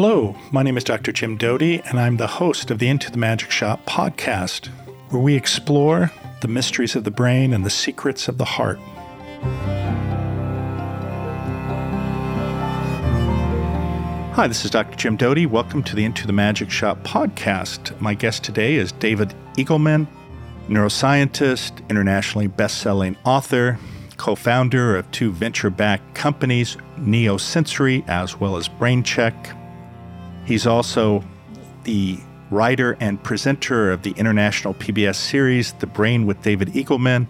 Hello, my name is Dr. Jim Doty, and I'm the host of the Into the Magic Shop podcast, where we explore the mysteries of the brain and the secrets of the heart. Hi, this is Dr. Jim Doty. Welcome to the Into the Magic Shop podcast. My guest today is David Eagleman, neuroscientist, internationally best-selling author, co-founder of two venture-backed companies, Neosensory as well as BrainCheck. He's also the writer and presenter of the international PBS series The Brain with David Eagleman,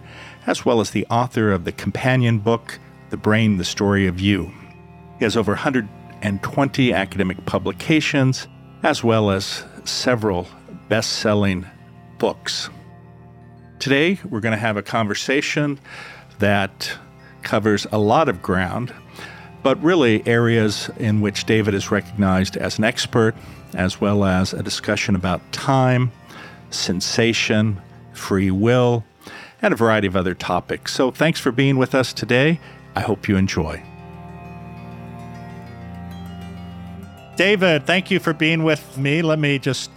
as well as the author of the companion book The Brain: The Story of You. He has over 120 academic publications, as well as several best-selling books. Today, we're going to have a conversation that covers a lot of ground, but really areas in which David is recognized as an expert, as well as a discussion about time, sensation, free will, and a variety of other topics. So, thanks for being with us today. I hope you enjoy. David, thank you for being with me. Let me just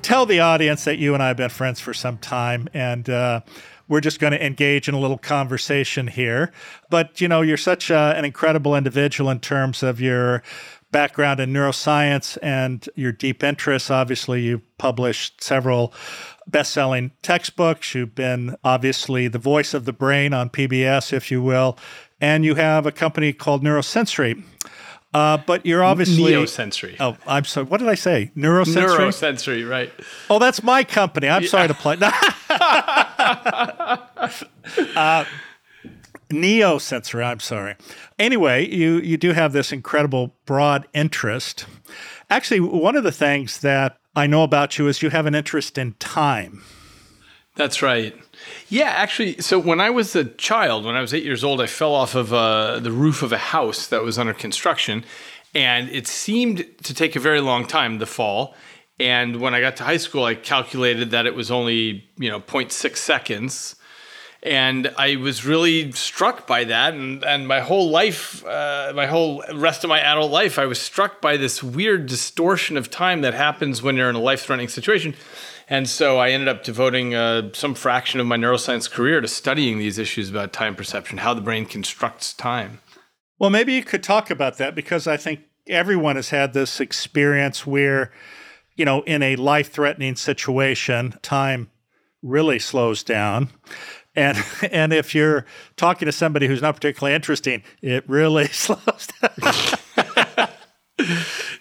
tell the audience that you and I have been friends for some time, and uh, we're just going to engage in a little conversation here. But you know, you're such uh, an incredible individual in terms of your background in neuroscience and your deep interests. Obviously, you've published several best-selling textbooks. You've been obviously the voice of the brain on PBS, if you will, and you have a company called Neurosensory. Uh, but you're obviously Neosensory. Oh, I'm sorry. What did I say? Neurosensory. Neurosensory, right? Oh, that's my company. I'm yeah. sorry to play. uh, Neosensory. I'm sorry. Anyway, you you do have this incredible broad interest. Actually, one of the things that I know about you is you have an interest in time. That's right. Yeah, actually, so when I was a child, when I was eight years old, I fell off of uh, the roof of a house that was under construction, and it seemed to take a very long time. The fall, and when I got to high school, I calculated that it was only you know 0.6 seconds, and I was really struck by that. And and my whole life, uh, my whole rest of my adult life, I was struck by this weird distortion of time that happens when you're in a life-threatening situation. And so I ended up devoting uh, some fraction of my neuroscience career to studying these issues about time perception, how the brain constructs time. Well, maybe you could talk about that because I think everyone has had this experience where, you know, in a life threatening situation, time really slows down. And, and if you're talking to somebody who's not particularly interesting, it really slows down.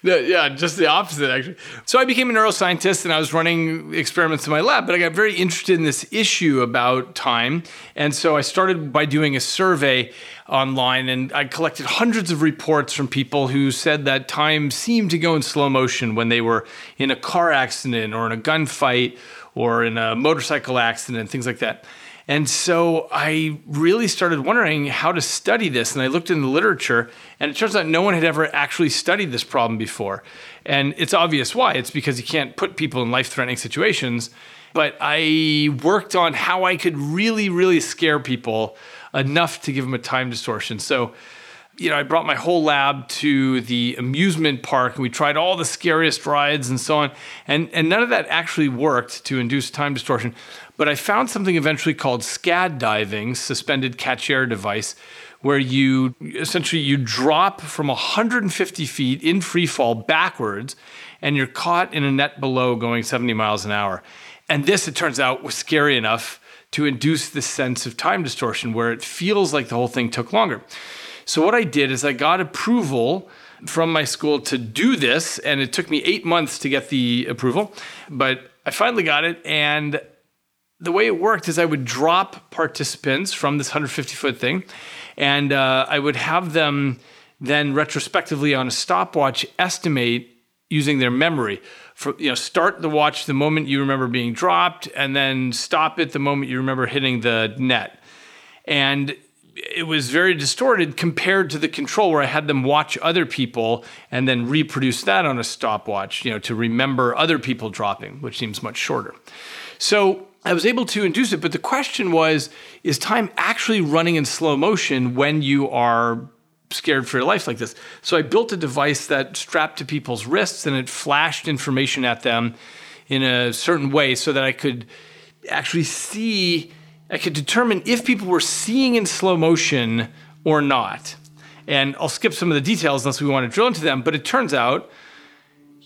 No, yeah, just the opposite, actually. So I became a neuroscientist and I was running experiments in my lab, but I got very interested in this issue about time. And so I started by doing a survey online and I collected hundreds of reports from people who said that time seemed to go in slow motion when they were in a car accident or in a gunfight or in a motorcycle accident, things like that. And so I really started wondering how to study this. And I looked in the literature, and it turns out no one had ever actually studied this problem before. And it's obvious why. It's because you can't put people in life threatening situations. But I worked on how I could really, really scare people enough to give them a time distortion. So, you know, I brought my whole lab to the amusement park and we tried all the scariest rides and so on. And, and none of that actually worked to induce time distortion. But I found something eventually called SCAD diving, suspended catch air device, where you essentially you drop from 150 feet in free fall backwards and you're caught in a net below going 70 miles an hour. And this, it turns out, was scary enough to induce this sense of time distortion where it feels like the whole thing took longer. So, what I did is I got approval from my school to do this, and it took me eight months to get the approval, but I finally got it. And the way it worked is I would drop participants from this 150 foot thing, and uh, I would have them then retrospectively on a stopwatch estimate using their memory. For, you know, start the watch the moment you remember being dropped, and then stop it the moment you remember hitting the net. And it was very distorted compared to the control where I had them watch other people and then reproduce that on a stopwatch, you know, to remember other people dropping, which seems much shorter. So I was able to induce it, but the question was is time actually running in slow motion when you are scared for your life like this. So I built a device that strapped to people's wrists and it flashed information at them in a certain way so that I could actually see, I could determine if people were seeing in slow motion or not. And I'll skip some of the details unless we want to drill into them, but it turns out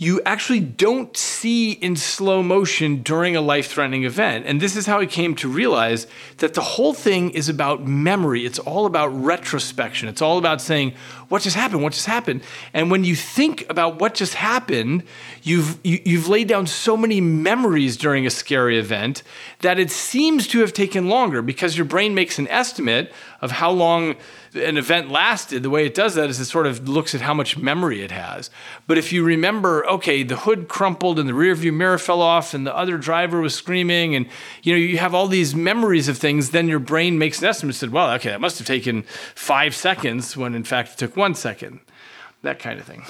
you actually don't see in slow motion during a life threatening event. And this is how I came to realize that the whole thing is about memory. It's all about retrospection. It's all about saying, what just happened? What just happened? And when you think about what just happened, you've, you, have you have laid down so many memories during a scary event that it seems to have taken longer because your brain makes an estimate of how long an event lasted, the way it does that is it sort of looks at how much memory it has. But if you remember, okay, the hood crumpled and the rearview mirror fell off and the other driver was screaming, and you know you have all these memories of things, then your brain makes an estimate. Said, well, okay, that must have taken five seconds when in fact it took one second. That kind of thing.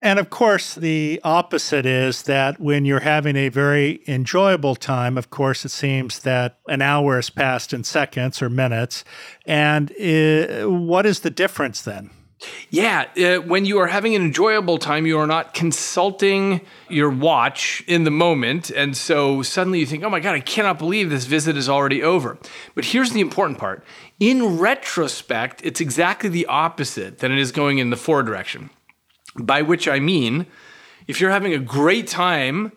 And of course, the opposite is that when you're having a very enjoyable time, of course, it seems that an hour has passed in seconds or minutes. And uh, what is the difference then? Yeah, uh, when you are having an enjoyable time, you are not consulting your watch in the moment. And so suddenly you think, oh my God, I cannot believe this visit is already over. But here's the important part in retrospect, it's exactly the opposite than it is going in the forward direction. By which I mean, if you're having a great time,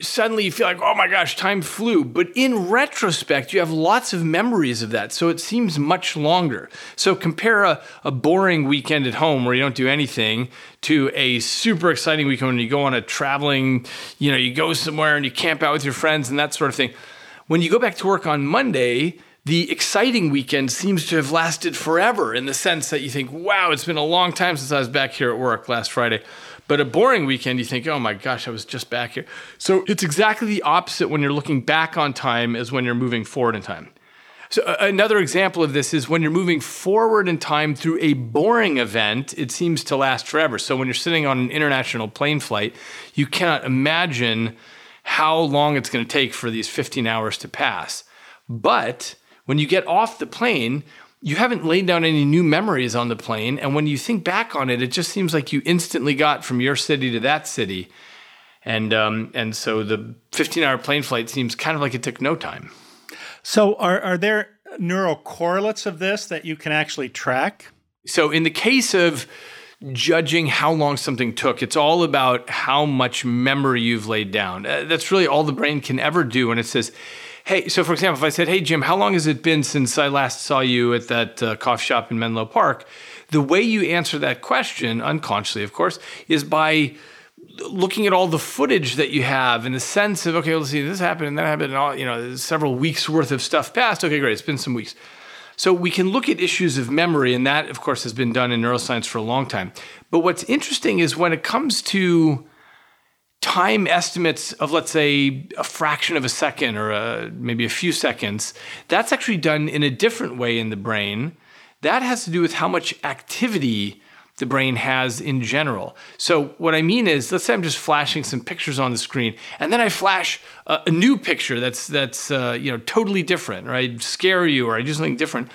suddenly you feel like, oh my gosh, time flew. But in retrospect, you have lots of memories of that. So it seems much longer. So compare a, a boring weekend at home where you don't do anything to a super exciting weekend when you go on a traveling, you know, you go somewhere and you camp out with your friends and that sort of thing. When you go back to work on Monday, the exciting weekend seems to have lasted forever in the sense that you think, wow, it's been a long time since I was back here at work last Friday. But a boring weekend, you think, oh my gosh, I was just back here. So it's exactly the opposite when you're looking back on time as when you're moving forward in time. So another example of this is when you're moving forward in time through a boring event, it seems to last forever. So when you're sitting on an international plane flight, you cannot imagine how long it's going to take for these 15 hours to pass. But when you get off the plane, you haven't laid down any new memories on the plane. And when you think back on it, it just seems like you instantly got from your city to that city. And, um, and so the 15 hour plane flight seems kind of like it took no time. So, are, are there neural correlates of this that you can actually track? So, in the case of judging how long something took, it's all about how much memory you've laid down. Uh, that's really all the brain can ever do. And it says, Hey, so for example, if I said, "Hey Jim, how long has it been since I last saw you at that uh, coffee shop in Menlo Park?" The way you answer that question, unconsciously, of course, is by looking at all the footage that you have in the sense of, okay, let's see, this happened and that happened, and all you know, several weeks worth of stuff passed. Okay, great, it's been some weeks. So we can look at issues of memory, and that, of course, has been done in neuroscience for a long time. But what's interesting is when it comes to time estimates of let's say a fraction of a second or a, maybe a few seconds that's actually done in a different way in the brain. That has to do with how much activity the brain has in general. So what i mean is let's say i'm just flashing some pictures on the screen and then i flash a, a new picture that's that's uh, you know totally different or i scare you or i do something different.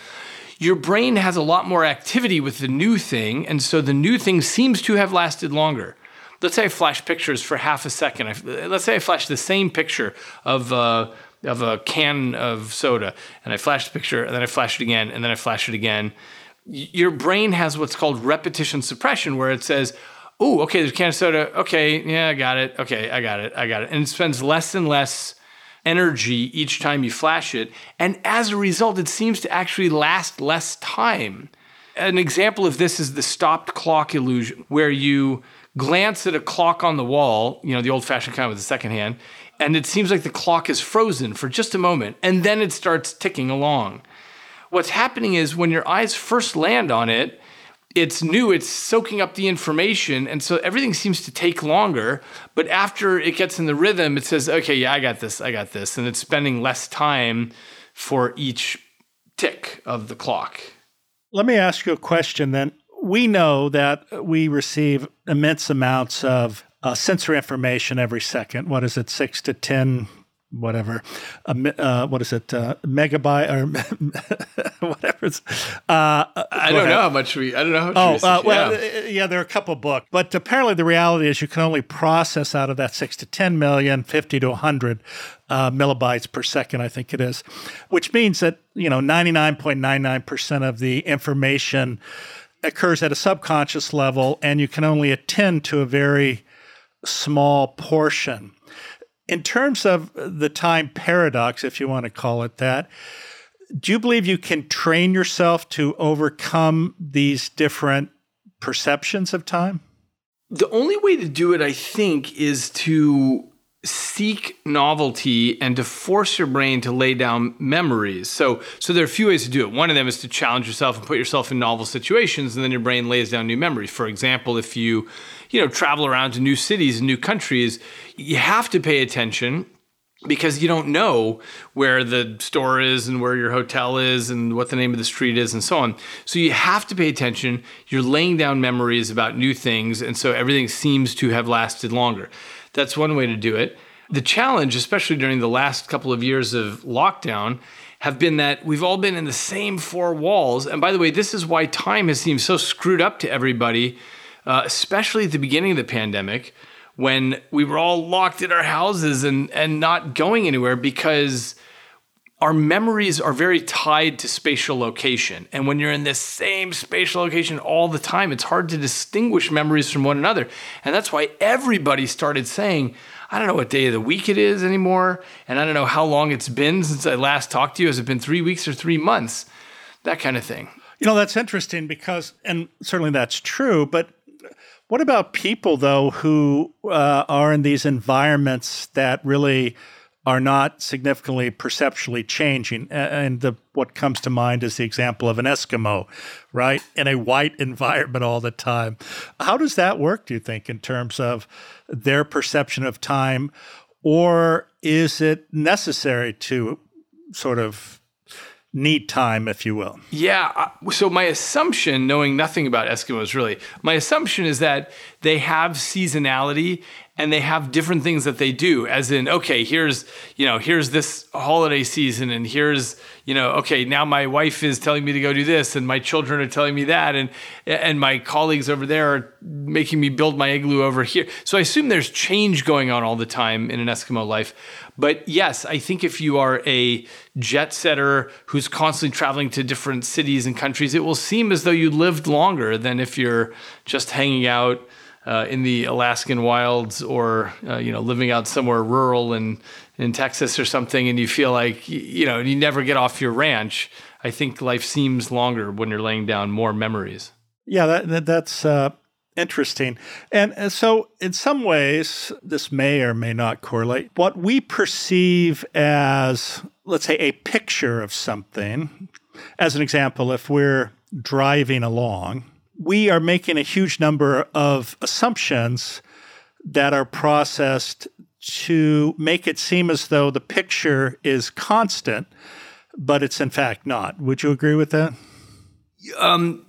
Your brain has a lot more activity with the new thing and so the new thing seems to have lasted longer let's say I flash pictures for half a second. Let's say I flash the same picture of uh, of a can of soda, and I flash the picture, and then I flash it again, and then I flash it again. Your brain has what's called repetition suppression, where it says, "Oh, okay, there's a can of soda. Okay, yeah, I got it. Okay, I got it. I got it," and it spends less and less energy each time you flash it, and as a result, it seems to actually last less time. An example of this is the stopped clock illusion, where you glance at a clock on the wall, you know, the old fashioned kind with the second hand, and it seems like the clock is frozen for just a moment, and then it starts ticking along. What's happening is when your eyes first land on it, it's new, it's soaking up the information, and so everything seems to take longer. But after it gets in the rhythm, it says, okay, yeah, I got this, I got this. And it's spending less time for each tick of the clock. Let me ask you a question then we know that we receive immense amounts of uh, sensory information every second. What is it, six to 10 whatever, uh, what is it, uh, megabyte or whatever. It's, uh, I don't know how much we. I don't know. How much oh, uh, well, yeah. Uh, yeah, there are a couple books, but apparently the reality is you can only process out of that six to 10 million, 50 to 100 uh, millibytes per second, I think it is, which means that you know 99.99% of the information occurs at a subconscious level, and you can only attend to a very small portion. In terms of the time paradox, if you want to call it that, do you believe you can train yourself to overcome these different perceptions of time? The only way to do it, I think, is to seek novelty and to force your brain to lay down memories. So, so there are a few ways to do it. One of them is to challenge yourself and put yourself in novel situations, and then your brain lays down new memories. For example, if you, you know, travel around to new cities and new countries, you have to pay attention because you don't know where the store is and where your hotel is and what the name of the street is and so on. So you have to pay attention. You're laying down memories about new things, and so everything seems to have lasted longer. That's one way to do it. The challenge, especially during the last couple of years of lockdown, have been that we've all been in the same four walls. And by the way, this is why time has seemed so screwed up to everybody, uh, especially at the beginning of the pandemic when we were all locked in our houses and, and not going anywhere because our memories are very tied to spatial location. And when you're in this same spatial location all the time, it's hard to distinguish memories from one another. And that's why everybody started saying, I don't know what day of the week it is anymore. And I don't know how long it's been since I last talked to you. Has it been three weeks or three months? That kind of thing. You know, that's interesting because, and certainly that's true, but what about people, though, who uh, are in these environments that really are not significantly perceptually changing. And the, what comes to mind is the example of an Eskimo, right? In a white environment all the time. How does that work, do you think, in terms of their perception of time? Or is it necessary to sort of need time, if you will? Yeah. Uh, so, my assumption, knowing nothing about Eskimos really, my assumption is that they have seasonality and they have different things that they do as in okay here's you know here's this holiday season and here's you know okay now my wife is telling me to go do this and my children are telling me that and and my colleagues over there are making me build my igloo over here. So i assume there's change going on all the time in an eskimo life. But yes i think if you are a jet setter who's constantly traveling to different cities and countries it will seem as though you lived longer than if you're just hanging out uh, in the Alaskan wilds or uh, you know living out somewhere rural in in Texas or something, and you feel like you know you never get off your ranch. I think life seems longer when you're laying down more memories. Yeah, that, that that's uh, interesting, and, and so in some ways this may or may not correlate. What we perceive as let's say a picture of something, as an example, if we're driving along we are making a huge number of assumptions that are processed to make it seem as though the picture is constant, but it's in fact not. Would you agree with that? Um,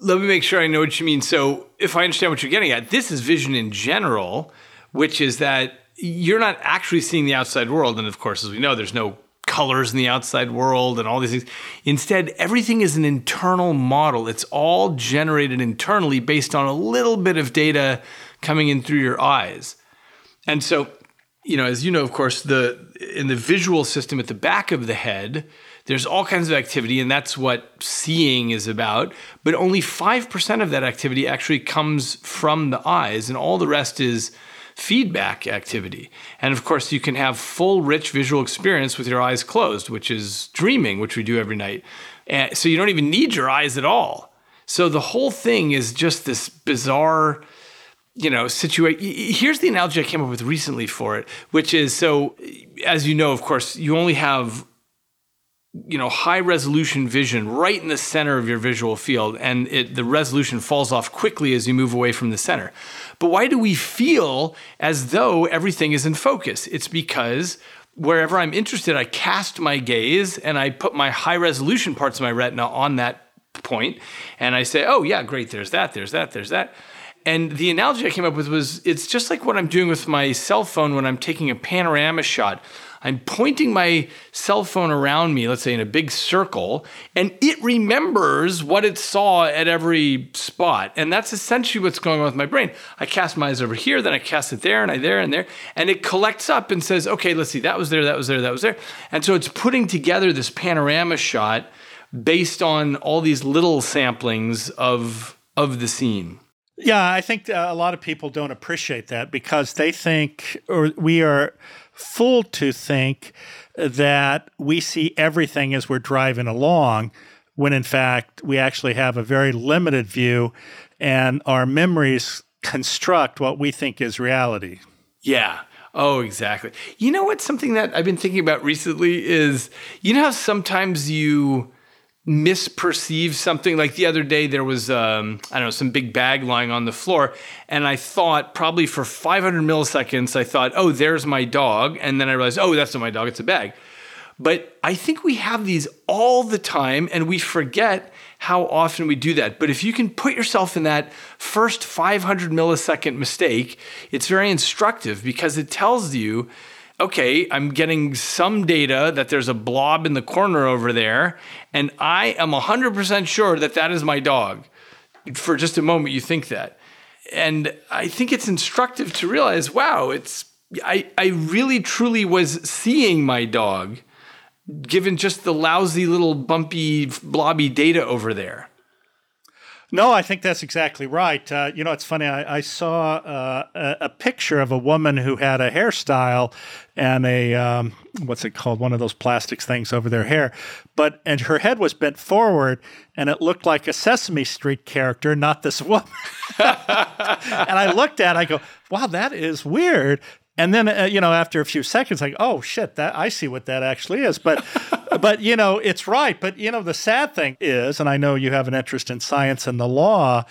let me make sure I know what you mean. So, if I understand what you're getting at, this is vision in general, which is that you're not actually seeing the outside world. And of course, as we know, there's no colors in the outside world and all these things. Instead, everything is an internal model. It's all generated internally based on a little bit of data coming in through your eyes. And so, you know, as you know, of course, the in the visual system at the back of the head, there's all kinds of activity, and that's what seeing is about. But only 5% of that activity actually comes from the eyes, and all the rest is feedback activity. And of course, you can have full, rich visual experience with your eyes closed, which is dreaming, which we do every night. And so you don't even need your eyes at all. So the whole thing is just this bizarre, you know, situation. Here's the analogy I came up with recently for it, which is so, as you know, of course, you only have you know high resolution vision right in the center of your visual field and it, the resolution falls off quickly as you move away from the center. But why do we feel as though everything is in focus? It's because wherever i'm interested i cast my gaze and i put my high resolution parts of my retina on that point and i say oh yeah great there's that there's that there's that. And the analogy i came up with was it's just like what i'm doing with my cell phone when i'm taking a panorama shot I'm pointing my cell phone around me, let's say in a big circle, and it remembers what it saw at every spot. And that's essentially what's going on with my brain. I cast my eyes over here, then I cast it there, and I there and there, and it collects up and says, okay, let's see, that was there, that was there, that was there. And so it's putting together this panorama shot based on all these little samplings of of the scene. Yeah, I think uh, a lot of people don't appreciate that because they think, or we are fooled to think that we see everything as we're driving along, when in fact we actually have a very limited view and our memories construct what we think is reality. Yeah. Oh, exactly. You know what? Something that I've been thinking about recently is you know how sometimes you misperceive something. Like the other day, there was um, I don't know some big bag lying on the floor, and I thought probably for 500 milliseconds, I thought, oh, there's my dog, and then I realized, oh, that's not my dog, it's a bag. But I think we have these all the time, and we forget how often we do that. But if you can put yourself in that first 500 millisecond mistake, it's very instructive because it tells you okay, I'm getting some data that there's a blob in the corner over there, and I am 100% sure that that is my dog. For just a moment, you think that. And I think it's instructive to realize wow, it's, I, I really truly was seeing my dog given just the lousy little bumpy, blobby data over there. No, I think that's exactly right. Uh, you know, it's funny. I, I saw uh, a, a, picture of a woman who had a hairstyle and a um, what's it called? One of those plastics things over their hair, but and her head was bent forward, and it looked like a Sesame Street character, not this woman. and I looked at, it, I go, "Wow, that is weird." And then, uh, you know, after a few seconds, like, oh shit, that I see what that actually is. But, but you know, it's right. But you know, the sad thing is, and I know you have an interest in science and the law,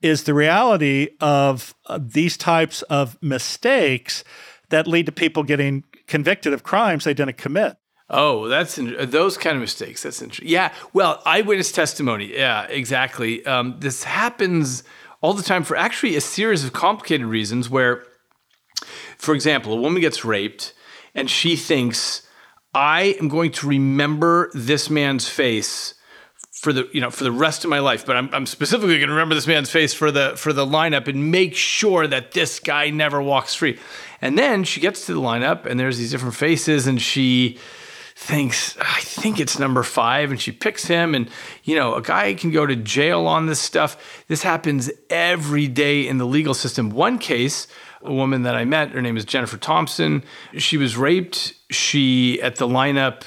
is the reality of uh, these types of mistakes that lead to people getting convicted of crimes they didn't commit. Oh, that's in, those kind of mistakes. That's interesting. Yeah. Well, eyewitness testimony. Yeah, exactly. Um, this happens all the time for actually a series of complicated reasons where for example, a woman gets raped and she thinks, I am going to remember this man's face for the you know for the rest of my life but I'm, I'm specifically going to remember this man's face for the for the lineup and make sure that this guy never walks free. And then she gets to the lineup and there's these different faces and she thinks i think it's number five and she picks him and you know a guy can go to jail on this stuff. This happens every day in the legal system. One case a woman that I met. Her name is Jennifer Thompson. She was raped. She, at the lineup,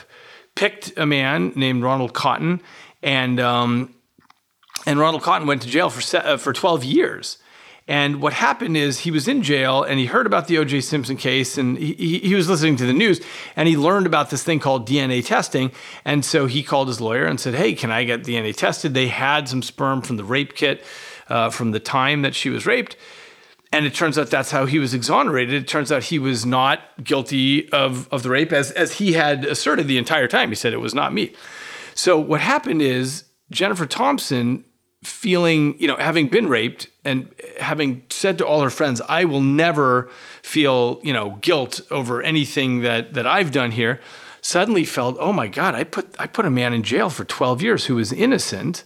picked a man named Ronald Cotton, and um, and Ronald Cotton went to jail for uh, for 12 years. And what happened is he was in jail and he heard about the O.J. Simpson case and he, he was listening to the news and he learned about this thing called DNA testing. And so he called his lawyer and said, Hey, can I get DNA tested? They had some sperm from the rape kit uh, from the time that she was raped. And it turns out that's how he was exonerated. It turns out he was not guilty of, of the rape as, as he had asserted the entire time. He said it was not me. So what happened is Jennifer Thompson feeling, you know, having been raped and having said to all her friends, I will never feel, you know, guilt over anything that that I've done here, suddenly felt, oh my God, I put I put a man in jail for 12 years who was innocent.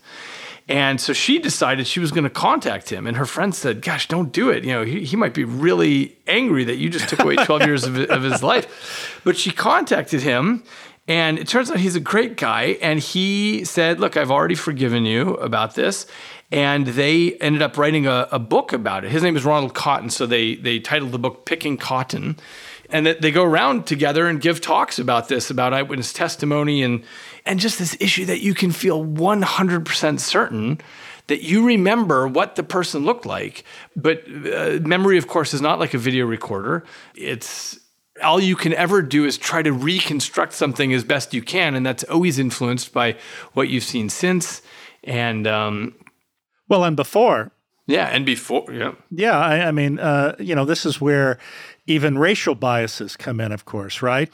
And so she decided she was going to contact him. And her friend said, Gosh, don't do it. You know, he, he might be really angry that you just took away 12 years of, of his life. But she contacted him. And it turns out he's a great guy. And he said, Look, I've already forgiven you about this. And they ended up writing a, a book about it. His name is Ronald Cotton. So they, they titled the book Picking Cotton and that they go around together and give talks about this, about eyewitness testimony and and just this issue that you can feel 100% certain that you remember what the person looked like. But uh, memory, of course, is not like a video recorder. It's all you can ever do is try to reconstruct something as best you can, and that's always influenced by what you've seen since. And um, well, and before. Yeah, and before, yeah. Yeah, I, I mean, uh, you know, this is where even racial biases come in, of course, right?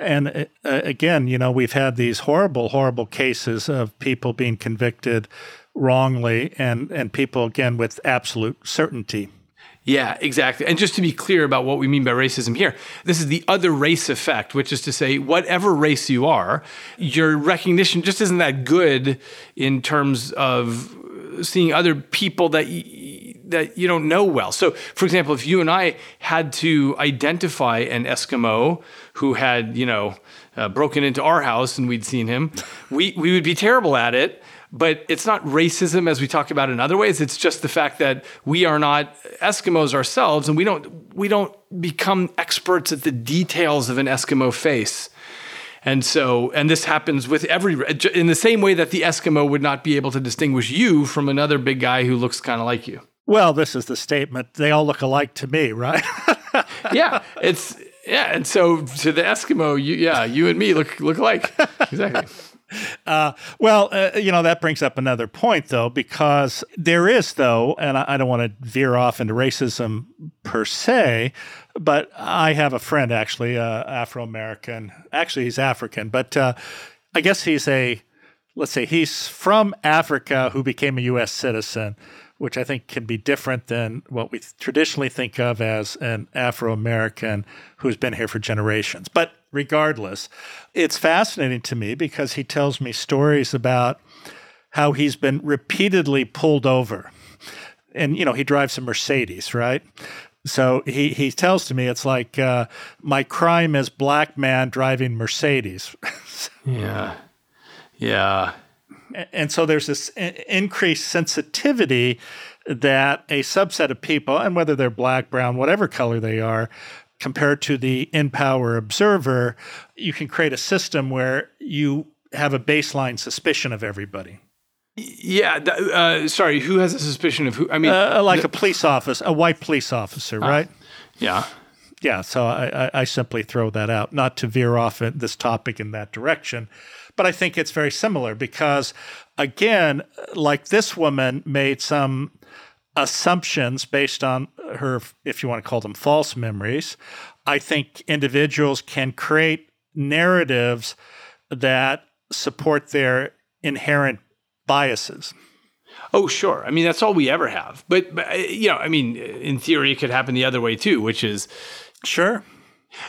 And uh, again, you know, we've had these horrible, horrible cases of people being convicted wrongly and, and people, again, with absolute certainty. Yeah, exactly. And just to be clear about what we mean by racism here, this is the other race effect, which is to say, whatever race you are, your recognition just isn't that good in terms of seeing other people that that you don't know well. So, for example, if you and I had to identify an Eskimo who had, you know, uh, broken into our house and we'd seen him, we we would be terrible at it. But it's not racism as we talk about in other ways. It's just the fact that we are not Eskimos ourselves, and we don't we don't become experts at the details of an Eskimo face. And so, and this happens with every, in the same way that the Eskimo would not be able to distinguish you from another big guy who looks kind of like you. Well, this is the statement. They all look alike to me, right? yeah, it's yeah, and so to the Eskimo, you, yeah, you and me look look alike. Exactly. Uh, well, uh, you know, that brings up another point, though, because there is, though, and I, I don't want to veer off into racism per se, but I have a friend, actually, uh, Afro American. Actually, he's African, but uh, I guess he's a, let's say, he's from Africa who became a U.S. citizen which I think can be different than what we traditionally think of as an Afro American who's been here for generations. But regardless, it's fascinating to me because he tells me stories about how he's been repeatedly pulled over. And, you know, he drives a Mercedes, right? So he, he tells to me it's like uh, my crime is black man driving Mercedes. yeah. Yeah and so there's this increased sensitivity that a subset of people, and whether they're black, brown, whatever color they are, compared to the in power observer, you can create a system where you have a baseline suspicion of everybody. Yeah, uh, sorry. Who has a suspicion of who? I mean, uh, like the, a police officer, a white police officer, uh, right? Yeah, yeah. So I, I, I, simply throw that out, not to veer off this topic in that direction, but I think it's very similar because, again, like this woman made some assumptions based on her, if you want to call them false memories. I think individuals can create narratives that support their inherent biases. Oh, sure. I mean, that's all we ever have. But, but you know, I mean, in theory, it could happen the other way too, which is sure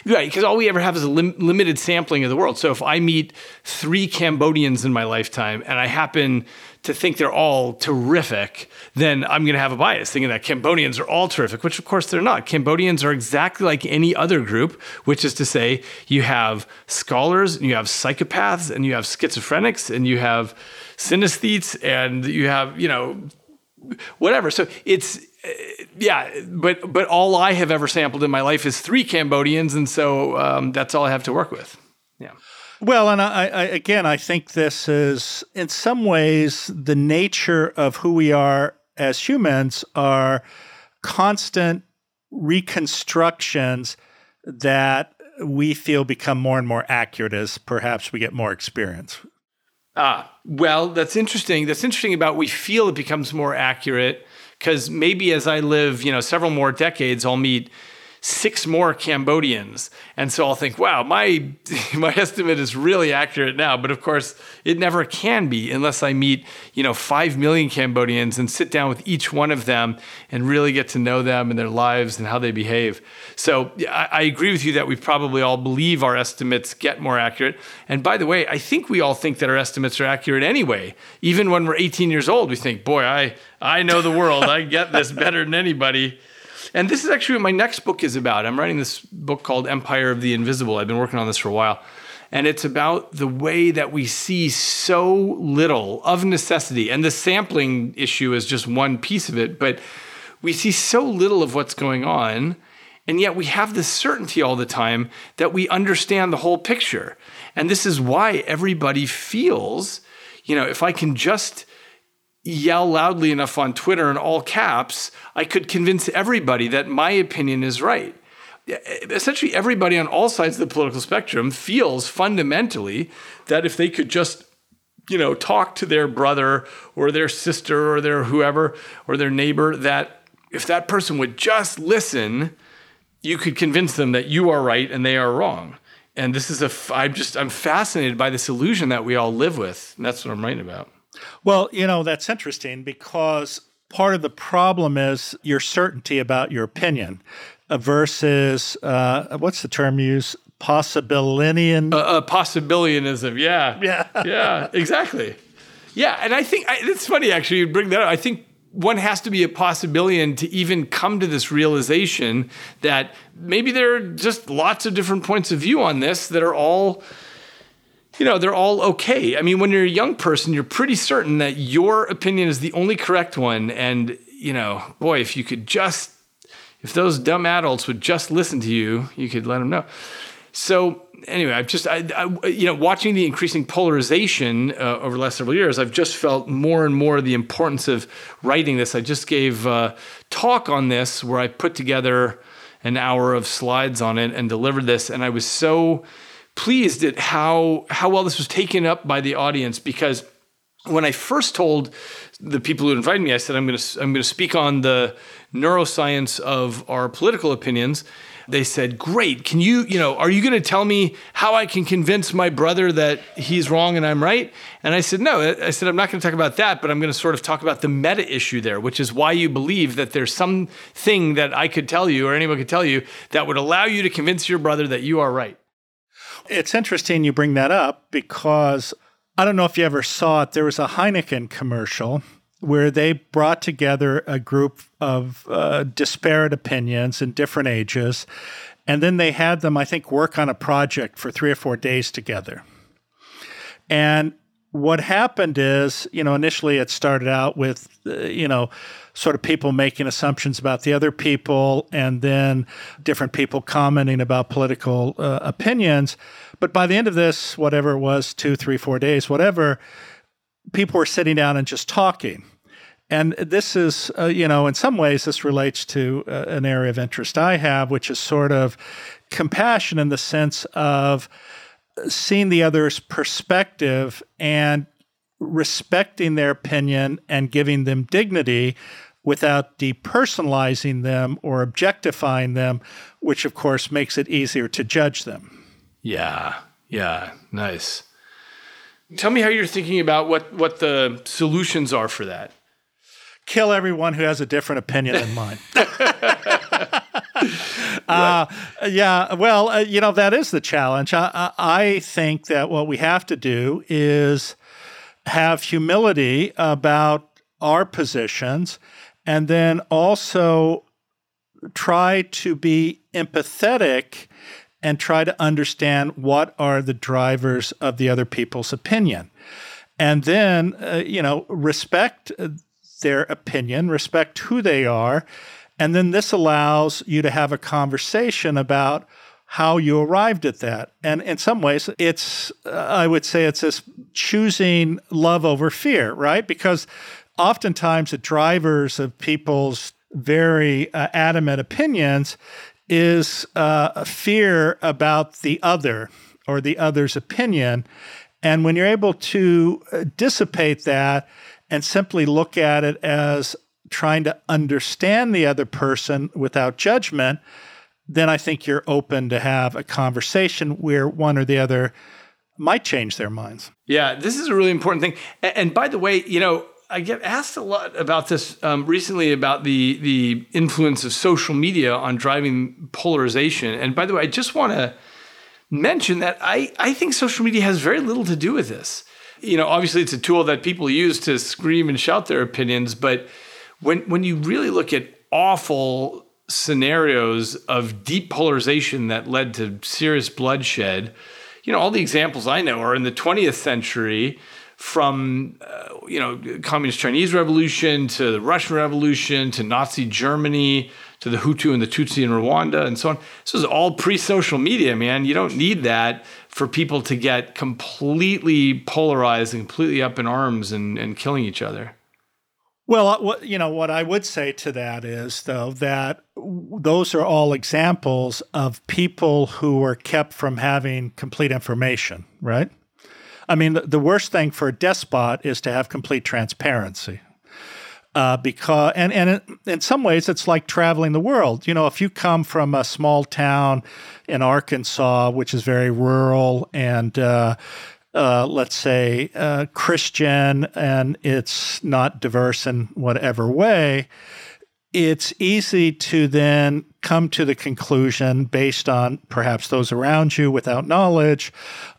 Right, because all we ever have is a lim- limited sampling of the world. So if I meet three Cambodians in my lifetime and I happen to think they're all terrific, then I'm going to have a bias thinking that Cambodians are all terrific, which of course they're not. Cambodians are exactly like any other group, which is to say, you have scholars, and you have psychopaths, and you have schizophrenics, and you have synesthetes, and you have, you know, whatever. So it's yeah, but but all I have ever sampled in my life is three Cambodians, and so um, that's all I have to work with. Yeah. Well, and I, I, again, I think this is in some ways the nature of who we are as humans are constant reconstructions that we feel become more and more accurate as perhaps we get more experience. Ah, well, that's interesting. That's interesting about we feel it becomes more accurate because maybe as I live, you know, several more decades, I'll meet six more Cambodians. And so I'll think, wow, my my estimate is really accurate now. But of course, it never can be unless I meet, you know, five million Cambodians and sit down with each one of them and really get to know them and their lives and how they behave. So I, I agree with you that we probably all believe our estimates get more accurate. And by the way, I think we all think that our estimates are accurate anyway. Even when we're 18 years old, we think, boy, I I know the world. I get this better than anybody. And this is actually what my next book is about. I'm writing this book called Empire of the Invisible. I've been working on this for a while. And it's about the way that we see so little of necessity. And the sampling issue is just one piece of it, but we see so little of what's going on. And yet we have this certainty all the time that we understand the whole picture. And this is why everybody feels, you know, if I can just yell loudly enough on Twitter in all caps, I could convince everybody that my opinion is right. Essentially, everybody on all sides of the political spectrum feels fundamentally that if they could just you know, talk to their brother or their sister or their whoever or their neighbor that if that person would just listen, you could convince them that you are right and they are wrong. And this is a, I'm just, I'm fascinated by this illusion that we all live with. And that's what I'm writing about. Well, you know, that's interesting because part of the problem is your certainty about your opinion uh, versus uh, what's the term used? Possibilian. Uh, uh, possibilianism. Yeah. Yeah. yeah. Exactly. Yeah, and I think I, it's funny actually you bring that up. I think one has to be a possibilian to even come to this realization that maybe there are just lots of different points of view on this that are all you know, they're all okay. I mean, when you're a young person, you're pretty certain that your opinion is the only correct one. And, you know, boy, if you could just, if those dumb adults would just listen to you, you could let them know. So, anyway, I've just, I, I, you know, watching the increasing polarization uh, over the last several years, I've just felt more and more the importance of writing this. I just gave a talk on this where I put together an hour of slides on it and delivered this. And I was so, pleased at how how well this was taken up by the audience because when I first told the people who invited me, I said I'm going to I'm going to speak on the neuroscience of our political opinions. They said, "Great! Can you you know are you going to tell me how I can convince my brother that he's wrong and I'm right?" And I said, "No. I said I'm not going to talk about that, but I'm going to sort of talk about the meta issue there, which is why you believe that there's something that I could tell you or anyone could tell you that would allow you to convince your brother that you are right." It's interesting you bring that up because I don't know if you ever saw it. There was a Heineken commercial where they brought together a group of uh, disparate opinions in different ages. And then they had them, I think, work on a project for three or four days together. And what happened is, you know, initially it started out with, uh, you know, sort of people making assumptions about the other people and then different people commenting about political uh, opinions. But by the end of this, whatever it was, two, three, four days, whatever, people were sitting down and just talking. And this is, uh, you know, in some ways, this relates to uh, an area of interest I have, which is sort of compassion in the sense of seeing the other's perspective and respecting their opinion and giving them dignity without depersonalizing them or objectifying them, which of course makes it easier to judge them. Yeah, yeah, nice. Tell me how you're thinking about what, what the solutions are for that. Kill everyone who has a different opinion than mine. uh, yeah, well, uh, you know, that is the challenge. I, I think that what we have to do is have humility about our positions and then also try to be empathetic and try to understand what are the drivers of the other people's opinion. And then, uh, you know, respect their opinion, respect who they are. And then this allows you to have a conversation about how you arrived at that. And in some ways, it's, uh, I would say, it's this choosing love over fear, right? Because oftentimes the drivers of people's very uh, adamant opinions is uh, fear about the other or the other's opinion. And when you're able to uh, dissipate that and simply look at it as trying to understand the other person without judgment, then I think you're open to have a conversation where one or the other might change their minds. Yeah, this is a really important thing. And by the way, you know, I get asked a lot about this um, recently about the the influence of social media on driving polarization. And by the way, I just want to mention that I I think social media has very little to do with this. You know, obviously it's a tool that people use to scream and shout their opinions, but when when you really look at awful scenarios of deep polarization that led to serious bloodshed, you know, all the examples I know are in the 20th century from uh, you know communist Chinese revolution to the Russian Revolution to Nazi Germany to the Hutu and the Tutsi in Rwanda and so on. This was all pre-social media, man. You don't need that for people to get completely polarized and completely up in arms and, and killing each other. Well, uh, what you know, what I would say to that is though that those are all examples of people who were kept from having complete information, right? I mean, the, worst thing for a despot is to have complete transparency. Uh, because and and in some ways it's like traveling the world. You know, if you come from a small town in Arkansas, which is very rural, and uh, uh, let's say, uh, Christian and it's not diverse in whatever way, it's easy to then come to the conclusion based on perhaps those around you without knowledge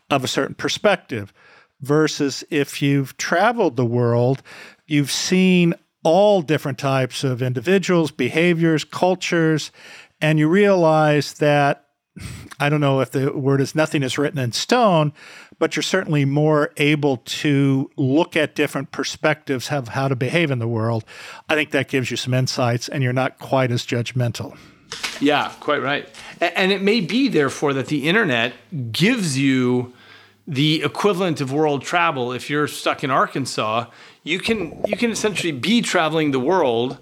of a certain perspective. Versus if you've traveled the world, you've seen all different types of individuals, behaviors, cultures, and you realize that I don't know if the word is nothing is written in stone, but you're certainly more able to look at different perspectives of how to behave in the world. I think that gives you some insights and you're not quite as judgmental. Yeah, quite right. And it may be, therefore, that the internet gives you the equivalent of world travel. If you're stuck in Arkansas, you can you can essentially be traveling the world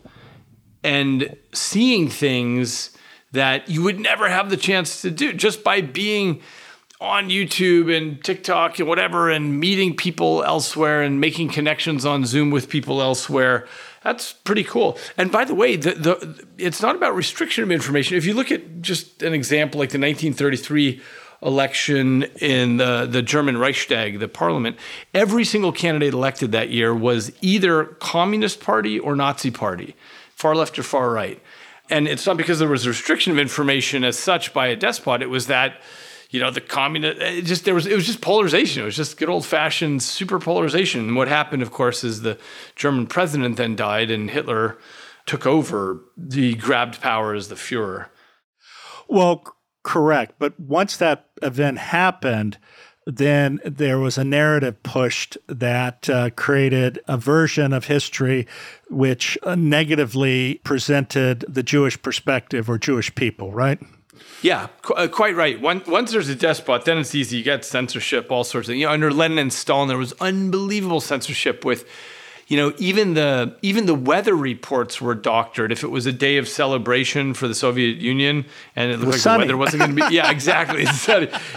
and seeing things that you would never have the chance to do just by being on YouTube and TikTok and whatever and meeting people elsewhere and making connections on Zoom with people elsewhere. That's pretty cool. And by the way, the, the it's not about restriction of information. If you look at just an example like the 1933 election in the, the German Reichstag, the parliament, every single candidate elected that year was either Communist Party or Nazi Party, far left or far right. And it's not because there was a restriction of information as such by a despot. It was that, you know, the communist, just there was it was just polarization. It was just good old fashioned super polarization. And what happened, of course, is the German president then died and Hitler took over. He grabbed power as the Fuhrer. Well, correct. But once that event happened, then there was a narrative pushed that uh, created a version of history which uh, negatively presented the Jewish perspective or Jewish people, right? Yeah, qu- uh, quite right. Once, once there's a despot, then it's easy. You get censorship, all sorts of. You know, under Lenin and Stalin, there was unbelievable censorship with you know, even the even the weather reports were doctored. If it was a day of celebration for the Soviet Union and it looked it like sunny. the weather wasn't going to be, yeah, exactly,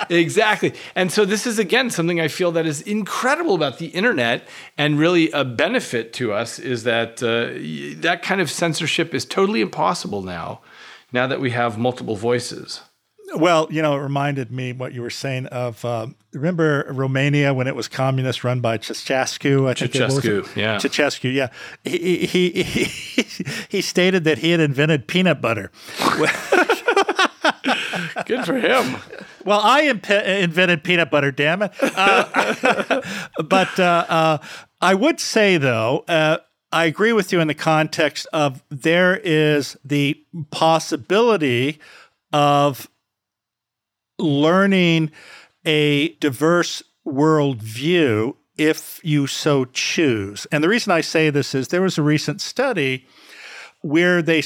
exactly. And so this is again something I feel that is incredible about the internet and really a benefit to us is that uh, that kind of censorship is totally impossible now. Now that we have multiple voices. Well, you know, it reminded me what you were saying of. Uh, remember Romania when it was communist, run by Ceausescu? I think Ceausescu, yeah. Ceausescu, yeah. He, he, he, he stated that he had invented peanut butter. Good for him. Well, I imp- invented peanut butter, damn it. Uh, but uh, uh, I would say, though, uh, I agree with you in the context of there is the possibility of learning a diverse worldview if you so choose. And the reason I say this is there was a recent study where they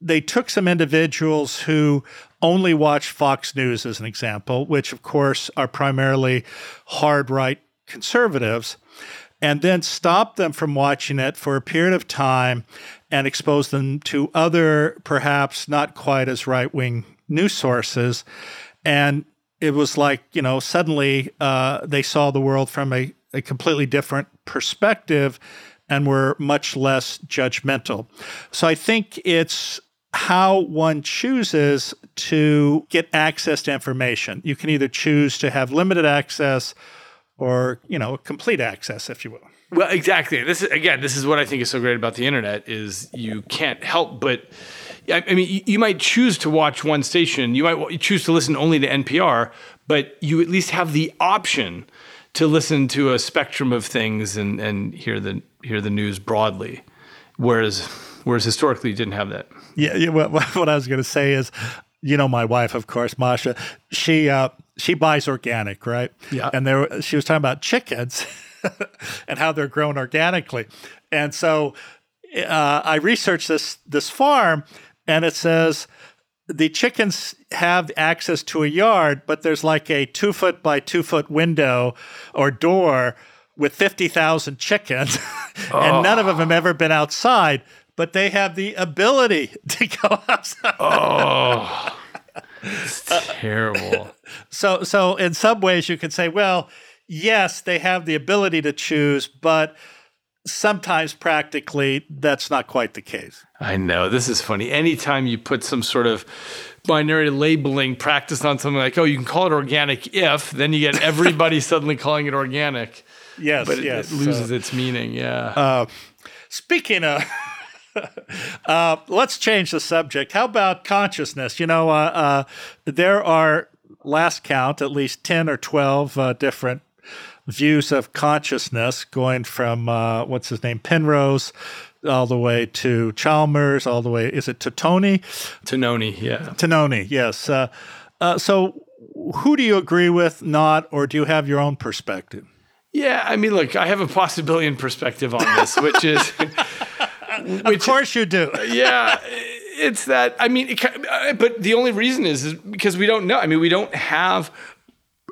they took some individuals who only watch Fox News as an example, which of course are primarily hard right conservatives, and then stop them from watching it for a period of time and expose them to other perhaps not quite as right-wing news sources. And it was like you know suddenly uh, they saw the world from a, a completely different perspective and were much less judgmental. So i think it's how one chooses to get access to information. You can either choose to have limited access or you know complete access if you will well exactly this is again this is what i think is so great about the internet is you can't help but I mean, you might choose to watch one station. You might choose to listen only to NPR, but you at least have the option to listen to a spectrum of things and, and hear the hear the news broadly. Whereas whereas historically you didn't have that. Yeah, yeah what, what I was going to say is, you know, my wife, of course, Masha, she uh, she buys organic, right? Yeah. And there, she was talking about chickens and how they're grown organically, and so uh, I researched this this farm, and it says the chickens have access to a yard, but there's like a two foot by two foot window or door with 50,000 chickens, oh. and none of them have ever been outside, but they have the ability to go outside. Oh, it's terrible. so, so in some ways, you could say, well, yes, they have the ability to choose, but sometimes practically that's not quite the case. I know. This is funny. Anytime you put some sort of binary labeling practice on something like, oh, you can call it organic if, then you get everybody suddenly calling it organic. Yes, but it, yes. it loses its meaning. Yeah. Uh, speaking of. uh, let's change the subject. How about consciousness? You know, uh, uh there are, last count, at least 10 or 12 uh, different views of consciousness, going from, uh, what's his name, Penrose all the way to Chalmers, all the way, is it to Tony? Tononi, yeah. Tononi, yes. Uh, uh, so who do you agree with, not, or do you have your own perspective? Yeah, I mean, look, I have a possibilian perspective on this, which is. which, of course you do. yeah, it's that. I mean, it, uh, but the only reason is, is because we don't know. I mean, we don't have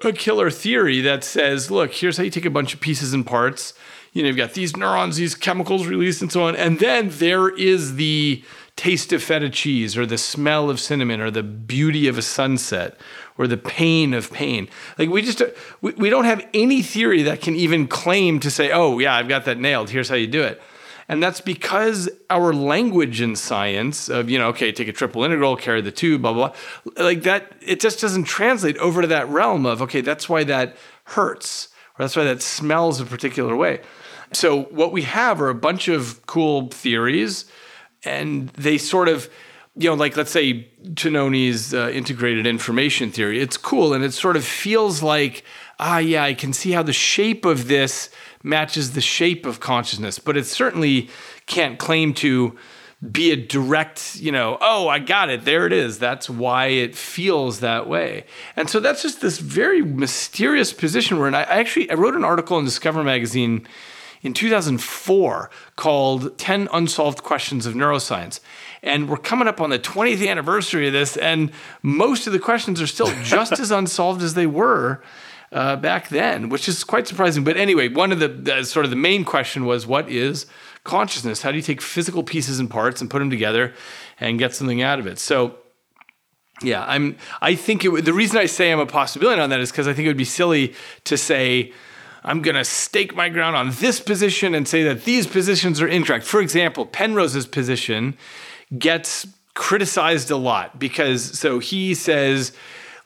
a killer theory that says, look, here's how you take a bunch of pieces and parts you know, you've got these neurons, these chemicals released, and so on. And then there is the taste of feta cheese, or the smell of cinnamon, or the beauty of a sunset, or the pain of pain. Like we just we, we don't have any theory that can even claim to say, oh yeah, I've got that nailed. Here's how you do it. And that's because our language in science of, you know, okay, take a triple integral, carry the two, blah, blah, blah, like that, it just doesn't translate over to that realm of, okay, that's why that hurts, or that's why that smells a particular way. So what we have are a bunch of cool theories, and they sort of, you know, like let's say Tononi's uh, integrated information theory. It's cool, and it sort of feels like, ah, yeah, I can see how the shape of this matches the shape of consciousness, but it certainly can't claim to be a direct, you know, oh, I got it. There it is. That's why it feels that way. And so that's just this very mysterious position where, and I actually I wrote an article in Discover magazine in 2004 called 10 Unsolved Questions of Neuroscience. And we're coming up on the 20th anniversary of this, and most of the questions are still just as unsolved as they were. Uh, back then, which is quite surprising. But anyway, one of the, the sort of the main question was what is consciousness? How do you take physical pieces and parts and put them together and get something out of it? So yeah, I'm. I think it, the reason I say I'm a possibilian on that is because I think it would be silly to say I'm going to stake my ground on this position and say that these positions are incorrect. For example, Penrose's position gets criticized a lot because so he says,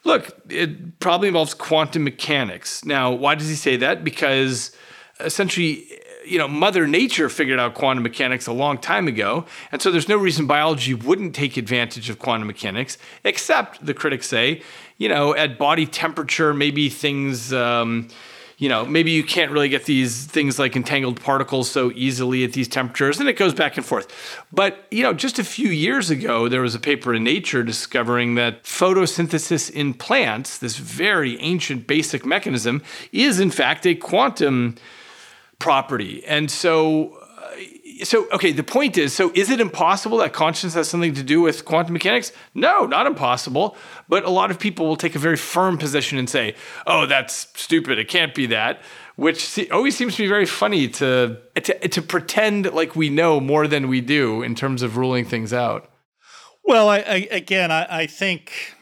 look, it probably involves quantum mechanics. Now, why does he say that? Because essentially, you know, Mother Nature figured out quantum mechanics a long time ago. And so there's no reason biology wouldn't take advantage of quantum mechanics, except the critics say, you know, at body temperature, maybe things. Um, you know, maybe you can't really get these things like entangled particles so easily at these temperatures, and it goes back and forth. But, you know, just a few years ago, there was a paper in Nature discovering that photosynthesis in plants, this very ancient basic mechanism, is in fact a quantum property. And so so okay the point is so is it impossible that consciousness has something to do with quantum mechanics? No not impossible. But a lot of people will take a very firm position and say oh that's stupid. It can't be that which always seems to be very funny to, to to pretend like we know more than we do in terms of ruling things out. Well I, I, again I, I think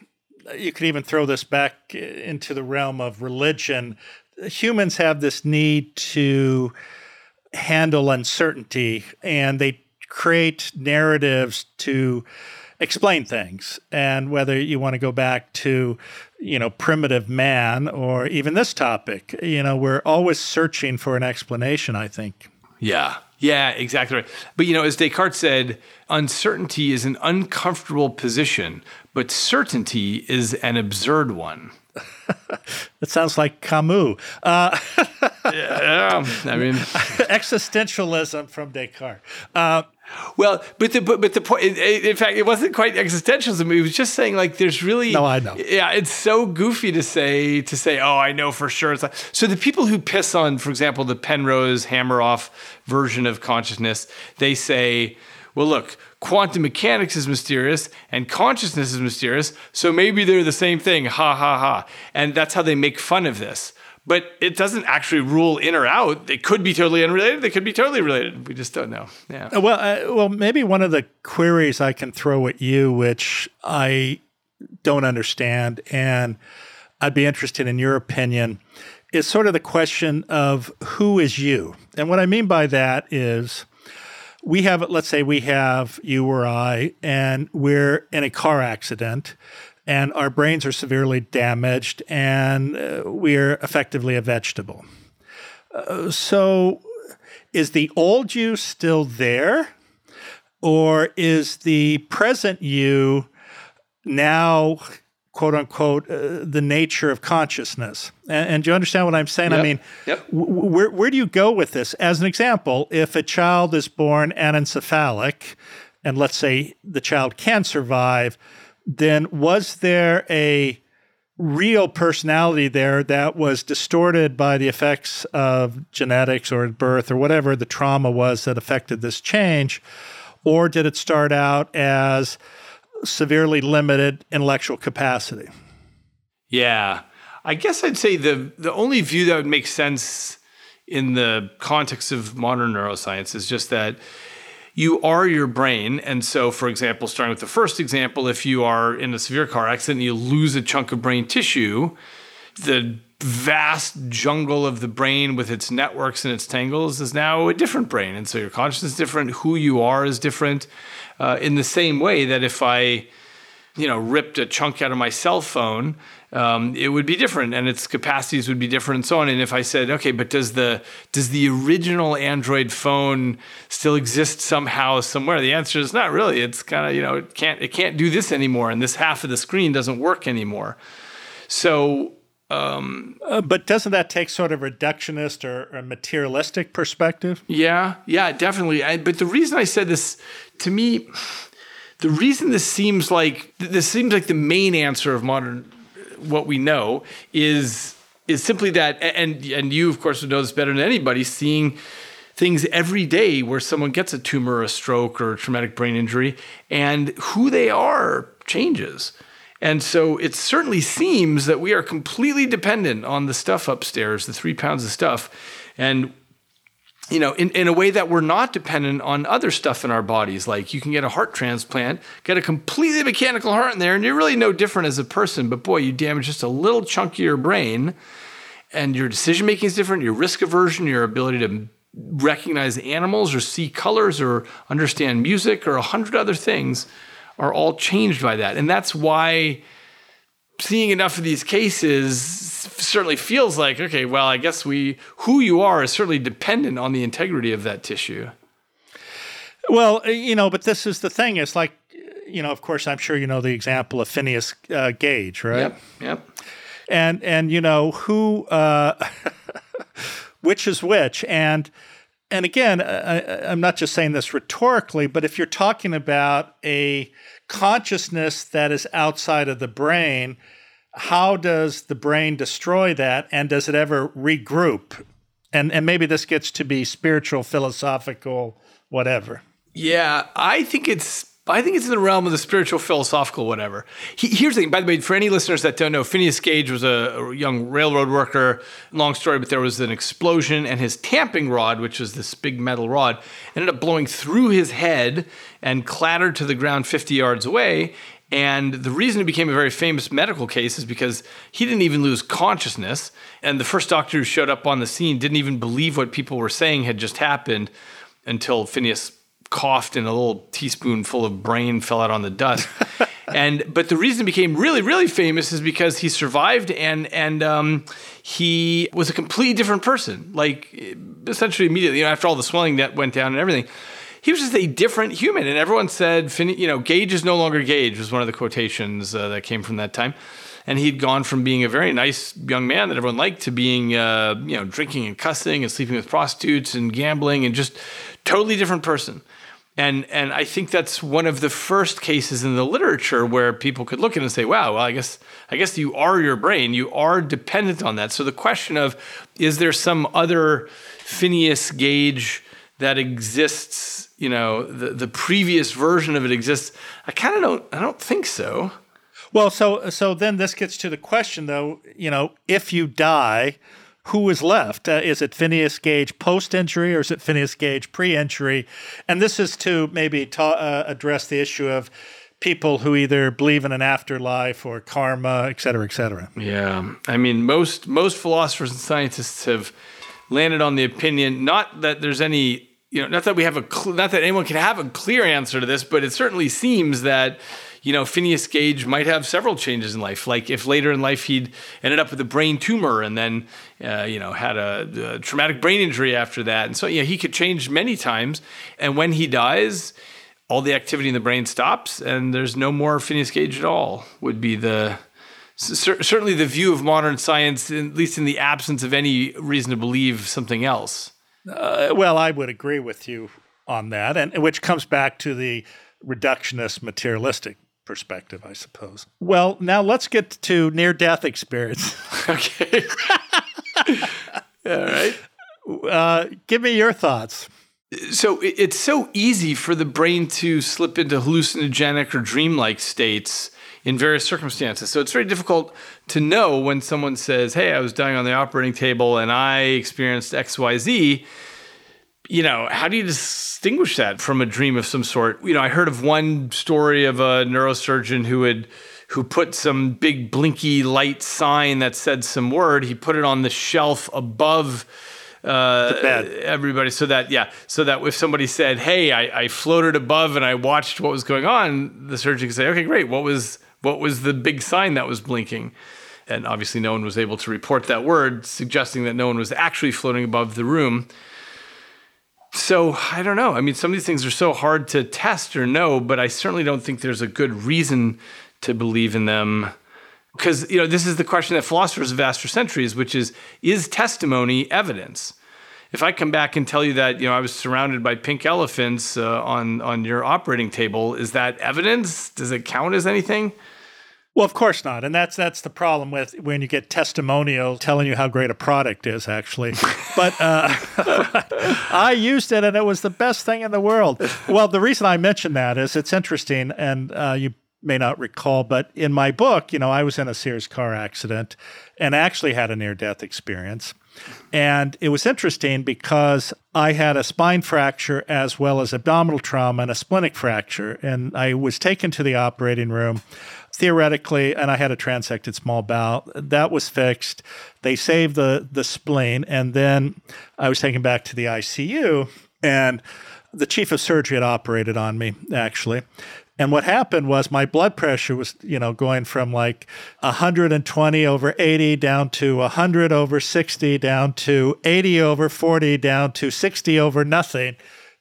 you could even throw this back into the realm of religion. Humans have this need to handle uncertainty and they create narratives to explain things. And whether you want to go back to, you know, primitive man or even this topic, you know, we're always searching for an explanation, I think. Yeah. Yeah, exactly right. But you know, as Descartes said, uncertainty is an uncomfortable position, but certainty is an absurd one. it sounds like Camus. Uh, yeah, I mean, existentialism from Descartes. Uh, well, but the but, but the point, in fact, it wasn't quite existentialism. It was just saying like there's really no, I know. Yeah, it's so goofy to say to say, oh, I know for sure. It's like so the people who piss on, for example, the Penrose Hameroff version of consciousness, they say, well, look, quantum mechanics is mysterious and consciousness is mysterious, so maybe they're the same thing. Ha ha ha. And that's how they make fun of this. But it doesn't actually rule in or out. They could be totally unrelated. They could be totally related. We just don't know. Yeah. Uh, well, uh, well, maybe one of the queries I can throw at you, which I don't understand, and I'd be interested in your opinion, is sort of the question of who is you. And what I mean by that is we have, let's say we have you or I, and we're in a car accident and our brains are severely damaged and uh, we're effectively a vegetable. Uh, so is the old you still there? Or is the present you now quote unquote uh, the nature of consciousness. And, and, do you understand what I'm saying? Yep. I mean, yep. w- where where do you go with this? As an example, if a child is born anencephalic, and let's say the child can survive, then was there a real personality there that was distorted by the effects of genetics or birth or whatever the trauma was that affected this change? Or did it start out as severely limited intellectual capacity. Yeah. I guess I'd say the the only view that would make sense in the context of modern neuroscience is just that you are your brain. And so, for example, starting with the first example, if you are in a severe car accident and you lose a chunk of brain tissue, the vast jungle of the brain with its networks and its tangles is now a different brain. And so your consciousness is different, who you are is different. Uh, in the same way that if I, you know, ripped a chunk out of my cell phone, um, it would be different, and its capacities would be different, and so on. And if I said, okay, but does the does the original Android phone still exist somehow somewhere? The answer is not really. It's kind of you know it can't it can't do this anymore, and this half of the screen doesn't work anymore. So um, uh, but doesn't that take sort of reductionist or, or materialistic perspective? Yeah, yeah, definitely. I, but the reason I said this, to me, the reason this seems like this seems like the main answer of modern what we know is is simply that, and and you of course would know this better than anybody, seeing things every day where someone gets a tumor, or a stroke, or a traumatic brain injury, and who they are changes. And so it certainly seems that we are completely dependent on the stuff upstairs, the three pounds of stuff. And you know, in, in a way that we're not dependent on other stuff in our bodies. Like you can get a heart transplant, get a completely mechanical heart in there, and you're really no different as a person. But boy, you damage just a little chunk of your brain, and your decision making is different, your risk aversion, your ability to recognize animals or see colors or understand music or a hundred other things are all changed by that. And that's why seeing enough of these cases certainly feels like, okay, well, I guess we, who you are is certainly dependent on the integrity of that tissue. Well, you know, but this is the thing. It's like, you know, of course, I'm sure you know the example of Phineas uh, Gage, right? Yep. Yep. And and you know who, uh, which is which, and and again, I, I'm not just saying this rhetorically, but if you're talking about a consciousness that is outside of the brain, how does the brain destroy that? And does it ever regroup? And, and maybe this gets to be spiritual, philosophical, whatever. Yeah, I think it's I think it's in the realm of the spiritual, philosophical, whatever. He, here's the thing, by the way, for any listeners that don't know, Phineas Gage was a, a, young railroad worker. Long story, but there was an explosion, and his tamping rod, which was this big metal rod, ended up blowing through his head and clattered to the ground 50 yards away. And the reason it became a very famous medical case is because he didn't even lose consciousness. And the first doctor who showed up on the scene didn't even believe what people were saying had just happened until Phineas coughed and a little teaspoon full of brain fell out on the dust. and but the reason it became really really famous is because he survived and and um, he was a completely different person. Like essentially immediately you know, after all the swelling that went down and everything. He was just a different human, and everyone said, you know, Gage is no longer Gage, was one of the quotations uh, that came from that time and he'd gone from being a very nice young man that everyone liked to being, uh, you know, drinking and cussing and sleeping with prostitutes and gambling and just totally different person. And and I think that's one of the first cases in the literature where people could look at it and say, "Wow, well, I guess I guess you are your brain. You are dependent on that." So the question of is there some other Phineas Gage that exists? You know, the the previous version of it exists. I kind of don't. I don't think so. Well, so so then this gets to the question, though. You know, if you die, who is left? Uh, is it Phineas Gage post injury or is it Phineas Gage pre injury? And this is to maybe ta- uh, address the issue of people who either believe in an afterlife or karma, et cetera, et cetera. Yeah. I mean, most, most philosophers and scientists have landed on the opinion not that there's any you know, not that we have a, cl- not that anyone can have a clear answer to this, but it certainly seems that, you know, Phineas Gage might have several changes in life. Like if later in life he'd ended up with a brain tumor and then, uh, you know, had a, a, traumatic brain injury after that. And so, yeah, he could change many times. And when he dies, all the activity in the brain stops and there's no more Phineas Gage at all, would be the, certainly the view of modern science, at least in the absence of any reason to believe something else. Uh, well, I would agree with you on that, and which comes back to the reductionist materialistic perspective, I suppose. Well, now let's get to near death experience. okay. All right. Uh, give me your thoughts. So it's so easy for the brain to slip into hallucinogenic or dreamlike states in various circumstances. So it's very difficult to know when someone says, Hey, I was dying on the operating table and I experienced XYZ. You know, how do you distinguish that from a dream of some sort? You know, I heard of one story of a neurosurgeon who had who put some big blinky light sign that said some word. He put it on the shelf above uh, everybody so that yeah so that if somebody said hey I, I floated above and i watched what was going on the surgeon could say okay great what was what was the big sign that was blinking? And obviously, no one was able to report that word, suggesting that no one was actually floating above the room. So I don't know. I mean, some of these things are so hard to test or know, but I certainly don't think there's a good reason to believe in them. Because, you know, this is the question that philosophers have asked for centuries, which is is testimony evidence? If I come back and tell you that, you know, I was surrounded by pink elephants uh, on, on your operating table, is that evidence? Does it count as anything? Well, of course not, and that's that's the problem with when you get testimonials telling you how great a product is, actually. but uh, I used it, and it was the best thing in the world. Well, the reason I mention that is it's interesting, and uh, you may not recall, but in my book, you know, I was in a serious car accident and actually had a near-death experience. And it was interesting because I had a spine fracture as well as abdominal trauma and a splenic fracture. And I was taken to the operating room theoretically, and I had a transected small bowel. That was fixed. They saved the the spleen, and then I was taken back to the ICU, and the chief of surgery had operated on me actually. And what happened was my blood pressure was, you know, going from like 120 over 80 down to 100 over 60 down to 80 over 40 down to 60 over nothing.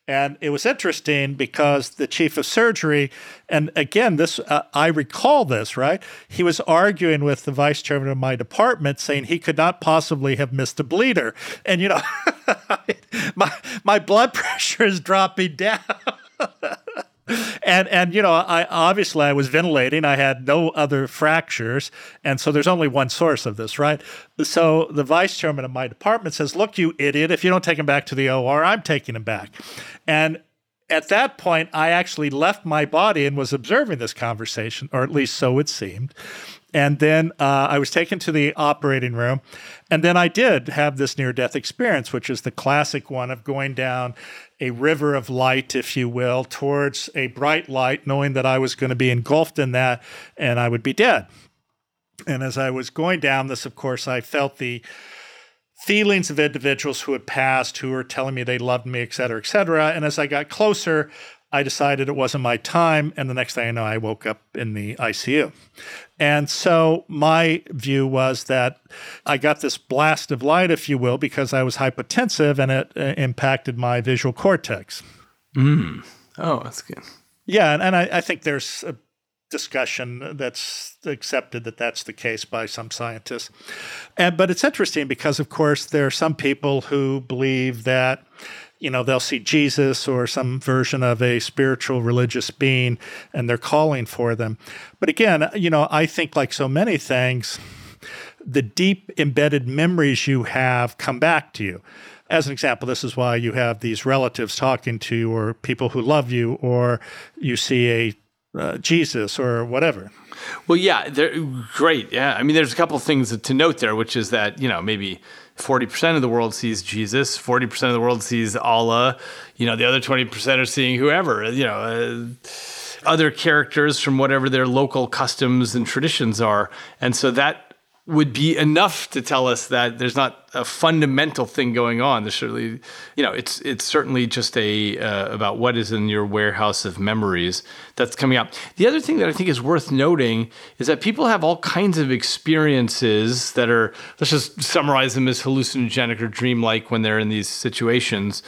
And it was interesting because the chief of surgery, and again, this uh, I recall this right. He was arguing with the vice chairman of my department, saying he could not possibly have missed a bleeder. And you know, my my blood pressure is dropping down. and and you know, I obviously I was ventilating. I had no other fractures, and so there's only one source of this, right? So the vice chairman of my department says, "Look, you idiot! If you don't take him back to the OR, I'm taking him back." And at that point, I actually left my body and was observing this conversation, or at least so it seemed. And then uh, I was taken to the operating room. And then I did have this near death experience, which is the classic one of going down a river of light, if you will, towards a bright light, knowing that I was going to be engulfed in that and I would be dead. And as I was going down this, of course, I felt the feelings of individuals who had passed, who were telling me they loved me, et cetera, et cetera. And as I got closer, I decided it wasn't my time. And the next thing I know, I woke up in the ICU. And so my view was that I got this blast of light, if you will, because I was hypotensive and it uh, impacted my visual cortex. Mm. Oh, that's good. Yeah. And, and I, I think there's a discussion that's accepted that that's the case by some scientists. And, but it's interesting because, of course, there are some people who believe that you know, they'll see Jesus or some version of a spiritual religious being and they're calling for them. But again, you know, I think like so many things, the deep embedded memories you have come back to you. As an example, this is why you have these relatives talking to you or people who love you or you see a uh, Jesus or whatever. Well, yeah, great. Yeah. I mean, there's a couple things to note there, which is that, you know, maybe 40% of the world sees Jesus, 40% of the world sees Allah, you know, the other 20% are seeing whoever, you know, uh, other characters from whatever their local customs and traditions are. And so that would be enough to tell us that there's not a fundamental thing going on. There's certainly, you know, it's it's certainly just a uh, about what is in your warehouse of memories that's coming up. The other thing that I think is worth noting is that people have all kinds of experiences that are let's just summarize them as hallucinogenic or dreamlike when they're in these situations.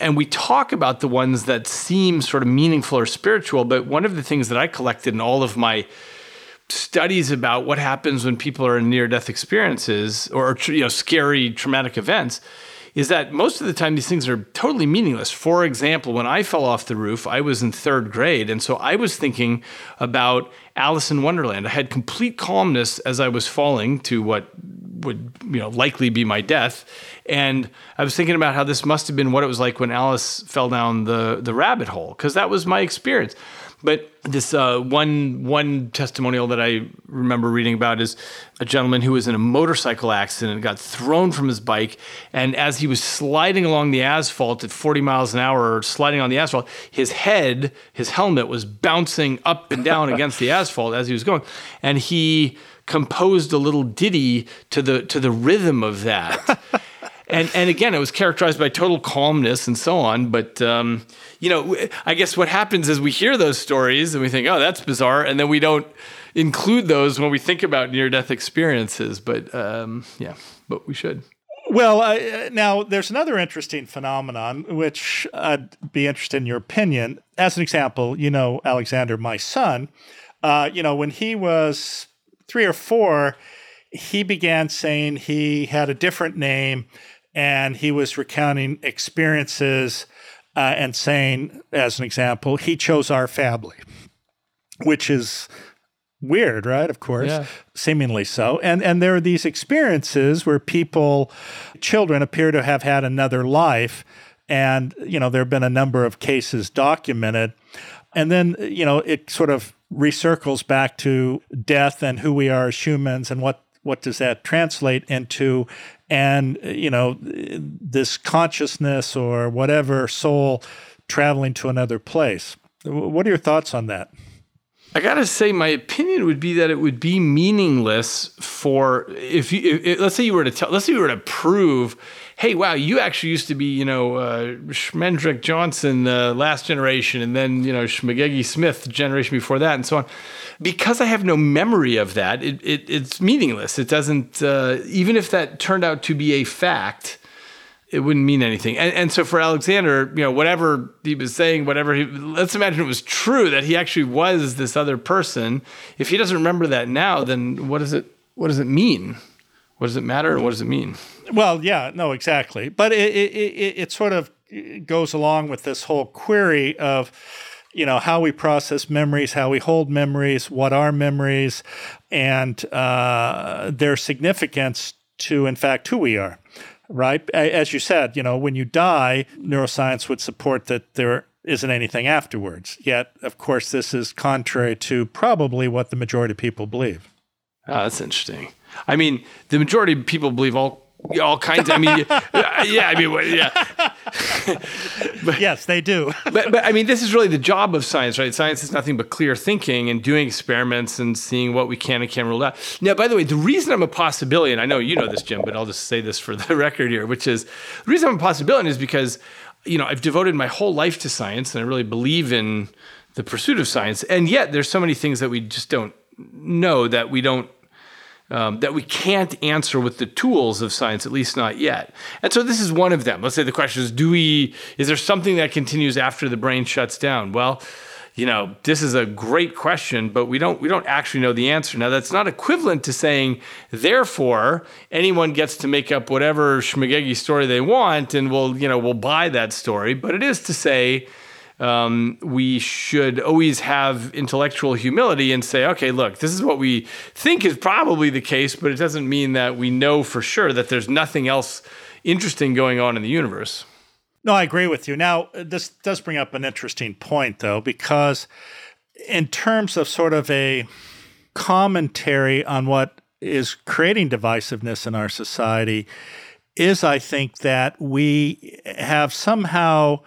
And we talk about the ones that seem sort of meaningful or spiritual, but one of the things that I collected in all of my studies about what happens when people are in near death experiences or you know scary traumatic events is that most of the time these things are totally meaningless. For example, when I fell off the roof, I was in third grade. And so I was thinking about Alice in Wonderland. I had complete calmness as I was falling to what would you know likely be my death and i was thinking about how this must have been what it was like when alice fell down the the rabbit hole because that was my experience but this uh, one one testimonial that I remember reading about is a gentleman who was in a motorcycle accident, and got thrown from his bike, and as he was sliding along the asphalt at 40 miles an hour, sliding on the asphalt, his head, his helmet was bouncing up and down against the asphalt as he was going, and he composed a little ditty to the to the rhythm of that. and and again, it was characterized by total calmness and so on. But um, you know, I guess what happens is we hear those stories and we think, oh, that's bizarre, and then we don't include those when we think about near death experiences. But um, yeah, but we should. Well, uh, now there's another interesting phenomenon which I'd be interested in your opinion. As an example, you know, Alexander, my son, uh, you know, when he was three or four, he began saying he had a different name and he was recounting experiences uh, and saying, as an example, he chose our family, which is weird, right? Of course, yeah. seemingly so. And and there are these experiences where people, children, appear to have had another life, and you know there have been a number of cases documented, and then uh, you know it sort of recircles back to death and who we are as humans and what what does that translate into and uh, you know this consciousness or whatever soul traveling to another place what are your thoughts on that I gotta say, my opinion would be that it would be meaningless for if you. If, let's say you were to tell. Let's say you were to prove, hey, wow, you actually used to be, you know, uh, Schmendrick Johnson, the uh, last generation, and then you know Schmegegi Smith, the generation before that, and so on because I have no memory of that, it, it it's meaningless. It doesn't, uh, even if that turned out to be a fact, it wouldn't mean anything. And, and so for Alexander, you know, whatever he was saying, whatever he, let's imagine it was true that he actually was this other person. If he doesn't remember that now, then what does it, what does it mean? What does it matter? What does it mean? Well, yeah, no, exactly. But it, it, it, it sort of goes along with this whole query of, you know how we process memories, how we hold memories, what are memories, and uh, their significance to, in fact, who we are. Right, as you said, you know, when you die, neuroscience would support that there isn't anything afterwards. Yet, of course, this is contrary to probably what the majority of people believe. Oh, that's interesting. I mean, the majority of people believe all all kinds. Of, I mean, yeah, I mean, yeah. but, yes, they do. but, but I mean, this is really the job of science, right? Science is nothing but clear thinking and doing experiments and seeing what we can and can't rule out. Now, by the way, the reason I'm a possibilian, and I know you know this, Jim, but I'll just say this for the record here, which is the reason I'm a possibilian is because you know I've devoted my whole life to science, and I really believe in the pursuit of science, and yet there's so many things that we just don't know that we don't um, that we can't answer with the tools of science, at least not yet. And so this is one of them. Let's say the question is, do we, is there something that continues after the brain shuts down? Well, you know, this is a great question, but we don't we don't actually know the answer. Now that's not equivalent to saying, therefore, anyone gets to make up whatever Schmegegi story they want and we'll, you know, we'll buy that story. But it is to say, um, we should always have intellectual humility and say, okay, look, this is what we think is probably the case, but it doesn't mean that we know for sure that there's nothing else interesting going on in the universe. No, I agree with you. Now, this does bring up an interesting point, though, because in terms of sort of a commentary on what is creating divisiveness in our society, is I think that we have somehow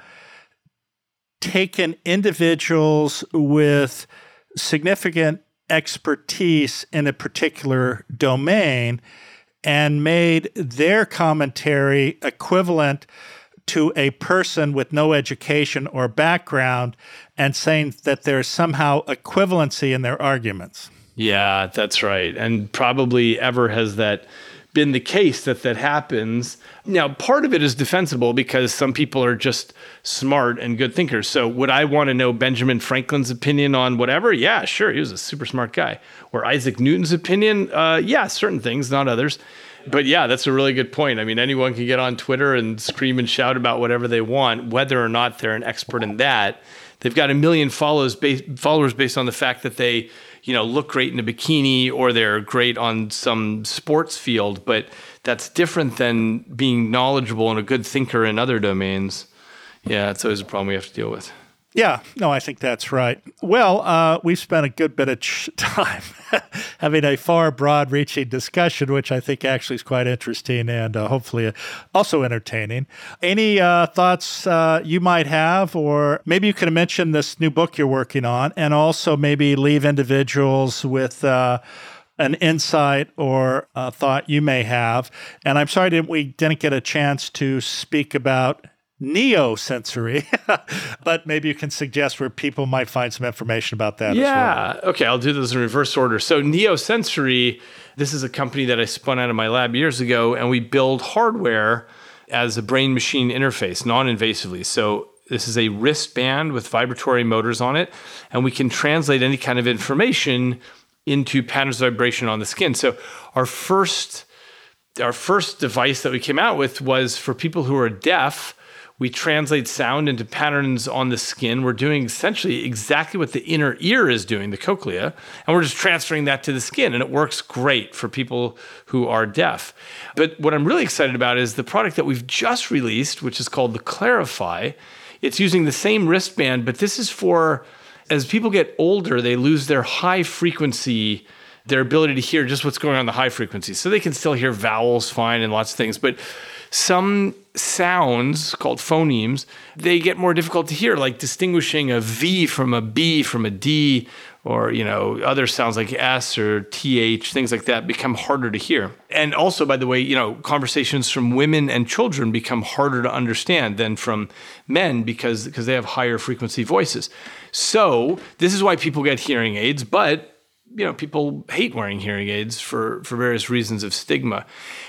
taken individuals with significant expertise in a particular domain and made their commentary equivalent to a person with no education or background and saying that there's somehow equivalency in their arguments. Yeah, that's right. And probably ever has that been the case that that happens. Now, part of it is defensible because some people are just smart and good thinkers. So, would I want to know Benjamin Franklin's opinion on whatever? Yeah, sure. He was a super smart guy. Or Isaac Newton's opinion? Uh, yeah, certain things, not others. But yeah, that's a really good point. I mean, anyone can get on Twitter and scream and shout about whatever they want, whether or not they're an expert in that. They've got a million followers based, followers based on the fact that they you know look great in a bikini or they're great on some sports field but that's different than being knowledgeable and a good thinker in other domains. Yeah it's always a problem we have to deal with yeah, no, I think that's right. Well, uh, we've spent a good bit of ch- time having a far broad reaching discussion, which I think actually is quite interesting and uh, hopefully also entertaining. Any uh, thoughts uh, you might have, or maybe you can mention this new book you're working on and also maybe leave individuals with uh, an insight or a thought you may have. And I'm sorry we didn't get a chance to speak about neosensory, but maybe you can suggest where people might find some information about that. Yeah. Well. Okay. I'll do this in reverse order. So, neosensory, this is a company that I spun out of my lab years ago, and we build hardware as a brain machine interface non invasively. So, this is a wristband with vibratory motors on it, and we can translate any kind of information into patterns of vibration on the skin. So, our first our first device that we came out with was for people who are deaf we translate sound into patterns on the skin. We're doing essentially exactly what the inner ear is doing, the cochlea, and we're just transferring that to the skin. And it works great for people who are deaf. But what I'm really excited about is the product that we've just released, which is called the Clarify. It's using the same wristband, but this is for as people get older, they lose their high frequency their ability to hear just what's going on in the high frequencies. So they can still hear vowels fine and lots of things, but some sounds called phonemes, they get more difficult to hear, like distinguishing a V from a B from a D, or you know other sounds like S or TH, things like that become harder to hear. And also, by the way, you know conversations from women and children become harder to understand than from men because because they have higher frequency voices. So this is why people get hearing aids, but you know people hate wearing hearing aids for for various reasons of stigma.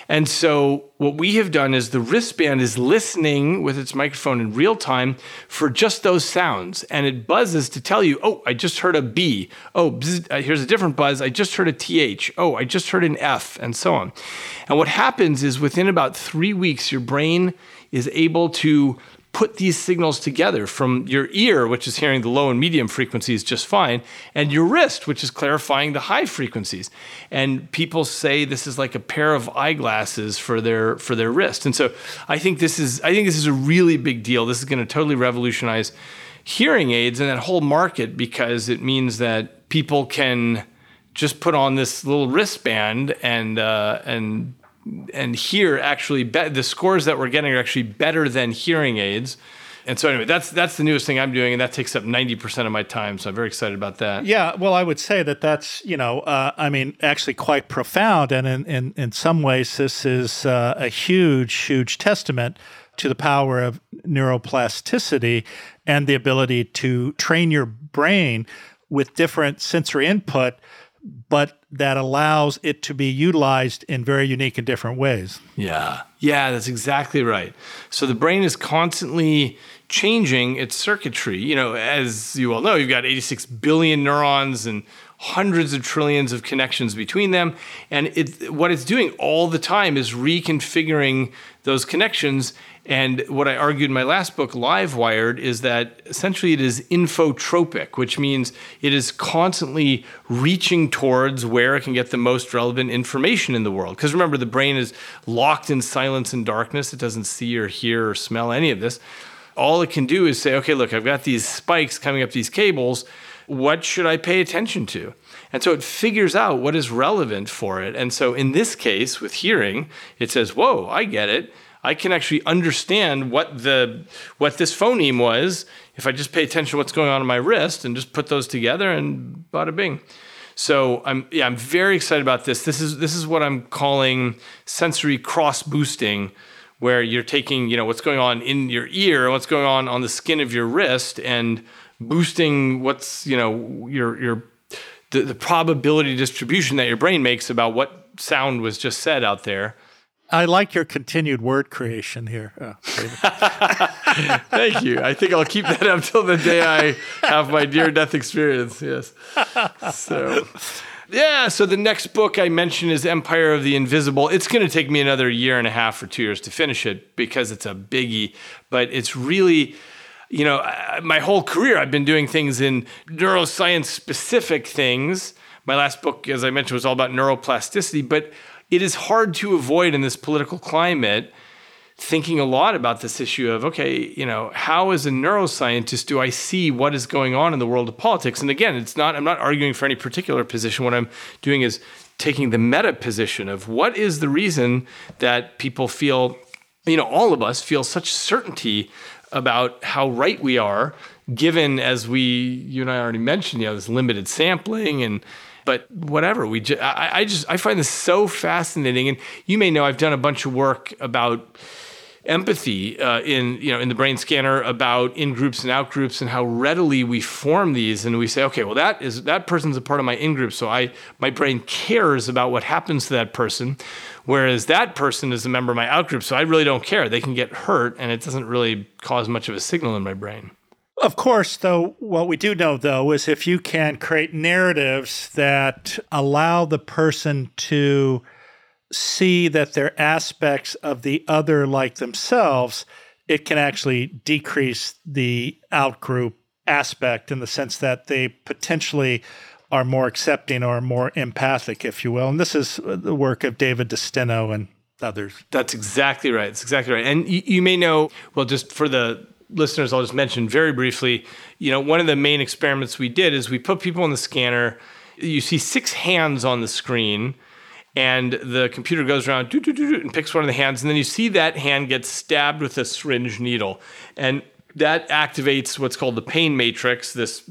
And so what we have done is the wristband is listening with its microphone in real time for just those sounds. And it buzzes to tell you oh i just heard a b. Oh bzz, uh, here's a different buzz. I just heard a th oh i just heard an f and so on. And what happens is within about 3 weeks your brain is able to put these signals together from your ear, which is hearing the low and medium frequencies just fine, and your wrist, which is clarifying the high frequencies. And people say this is like a pair of eyeglasses for their for their wrist. And so I think this is I think this is a really big deal. This is going to totally revolutionize hearing aids and that whole market because it means that people can just put on this little wristband and uh, and and here actually be- the scores that we're getting are actually better than hearing aids. And so anyway, that's that's the newest thing I'm doing, and that takes up 90% of my time. So I'm very excited about that. Yeah, well, I would say that that's you know, uh, I mean, actually quite profound, and in in, in some ways, this is uh, a huge, huge testament to the power of neuroplasticity and the ability to train your brain with different sensory input but that allows it to be utilized in very unique and different ways. Yeah. Yeah, that's exactly right. So the brain is constantly changing its circuitry. You know, as you all know, you've got 86 billion neurons and hundreds of trillions of connections between them. And it, what it's doing all the time is reconfiguring those connections and what I argued in my last book, Livewired, is that essentially it is infotropic, which means it is constantly reaching towards where it can get the most relevant information in the world. Because remember, the brain is locked in silence and darkness, it doesn't see or hear or smell any of this. All it can do is say, okay, look, I've got these spikes coming up these cables. What should I pay attention to? And so it figures out what is relevant for it. And so in this case, with hearing, it says, whoa, I get it I can actually understand what the what this phoneme was if I just pay attention to what's going on in my wrist and just put those together and bada bing. So I'm yeah, I'm very excited about this. This is this is what I'm calling sensory cross boosting, where you're taking you know what's going on in your ear, and what's going on on the skin of your wrist, and boosting what's you know your your the, the probability distribution that your brain makes about what sound was just said out there. I like your continued word creation here. Oh, Thank you. I think I'll keep that up till the day I have my near death experience. Yes. So, yeah. So the next book I mentioned is Empire of the Invisible. It's going to take me another year and a half or two years to finish it because it's a biggie, but it's really you know, my whole career I've been doing things in neuroscience specific things. My last book, as I mentioned, was all about neuroplasticity, but it is hard to avoid in this political climate thinking a lot about this issue of okay, you know, how as a neuroscientist do I see what is going on in the world of politics? And again, it's not I'm not arguing for any particular position. What I'm doing is taking the meta position of what is the reason that people feel you know, all of us feel such certainty about how right we are, given as we, you and I already mentioned, you know, this limited sampling and, but whatever. We, just, I, I just, I find this so fascinating. And you may know I've done a bunch of work about empathy uh, in you know in the brain scanner about in groups and out groups and how readily we form these and we say okay well that is that person's a part of my in group so I my brain cares about what happens to that person Whereas that person is a member of my out group so I really don't care. They can get hurt, and it doesn't really cause much of a signal in my brain. Of course, though, what we do know, though, is if you can create narratives that allow the person to see that they're aspects of the other like themselves, it can actually decrease the outgroup aspect in the sense that they potentially are more accepting or more empathic, if you will. And this is uh, the work of David Desteno and others. That's exactly right. That's exactly right. And you, you may know, well, just for the listeners, I'll just mention very briefly, you know, one of the main experiments we did is we put people in the scanner. You see six hands on the screen and the computer goes around and picks one of the hands and then you see that hand get stabbed with a syringe needle and that activates what's called the pain matrix this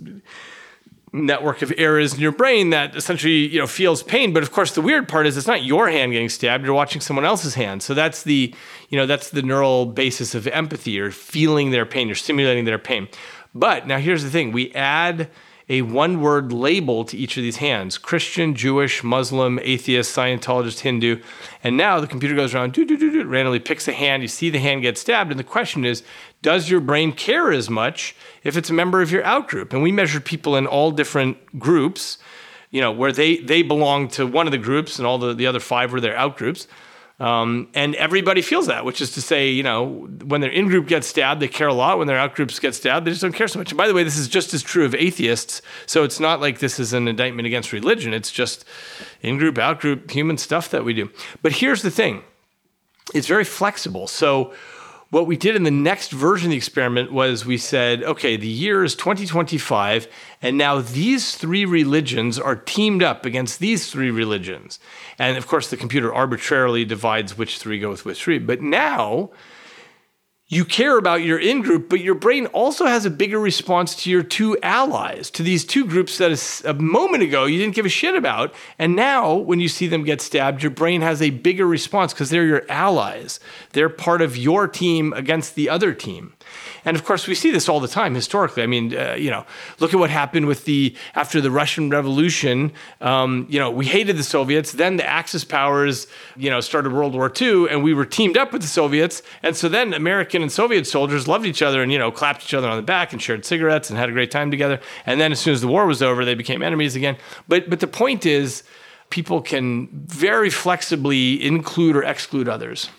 network of areas in your brain that essentially you know feels pain. But of course the weird part is it's not your hand getting stabbed you're watching someone else's hand. So that's the you know that's the neural basis of empathy you're feeling their pain you're simulating their pain. But now here's the thing we add a one word label to each of these hands Christian, Jewish, Muslim, atheist, Scientologist, Hindu. And now the computer goes around, randomly picks a hand. You see the hand get stabbed. And the question is Does your brain care as much if it's a member of your outgroup? And we measured people in all different groups, you know, where they, they belong to one of the groups and all the, the other five were their outgroups. Um, and everybody feels that, which is to say, you know, when their in group gets stabbed, they care a lot. When their out groups get stabbed, they just don't care so much. And by the way, this is just as true of atheists. So it's not like this is an indictment against religion. It's just in group, out group, human stuff that we do. But here's the thing it's very flexible. So what we did in the next version of the experiment was we said, okay, the year is 2025, and now these three religions are teamed up against these three religions. And of course, the computer arbitrarily divides which three go with which three. But now you care about your in group, but your brain also has a bigger response to your two allies, to these two groups that a moment ago you didn't give a shit about. And now, when you see them get stabbed, your brain has a bigger response because they're your allies. They're part of your team against the other team. And of course, we see this all the time historically. I mean, uh, you know, look at what happened with the after the Russian Revolution. Um, you know, we hated the Soviets. Then the Axis powers, you know, started World War II, and we were teamed up with the Soviets. And so then American and Soviet soldiers loved each other and you know clapped each other on the back and shared cigarettes and had a great time together. And then as soon as the war was over, they became enemies again. But but the point is, people can very flexibly include or exclude others.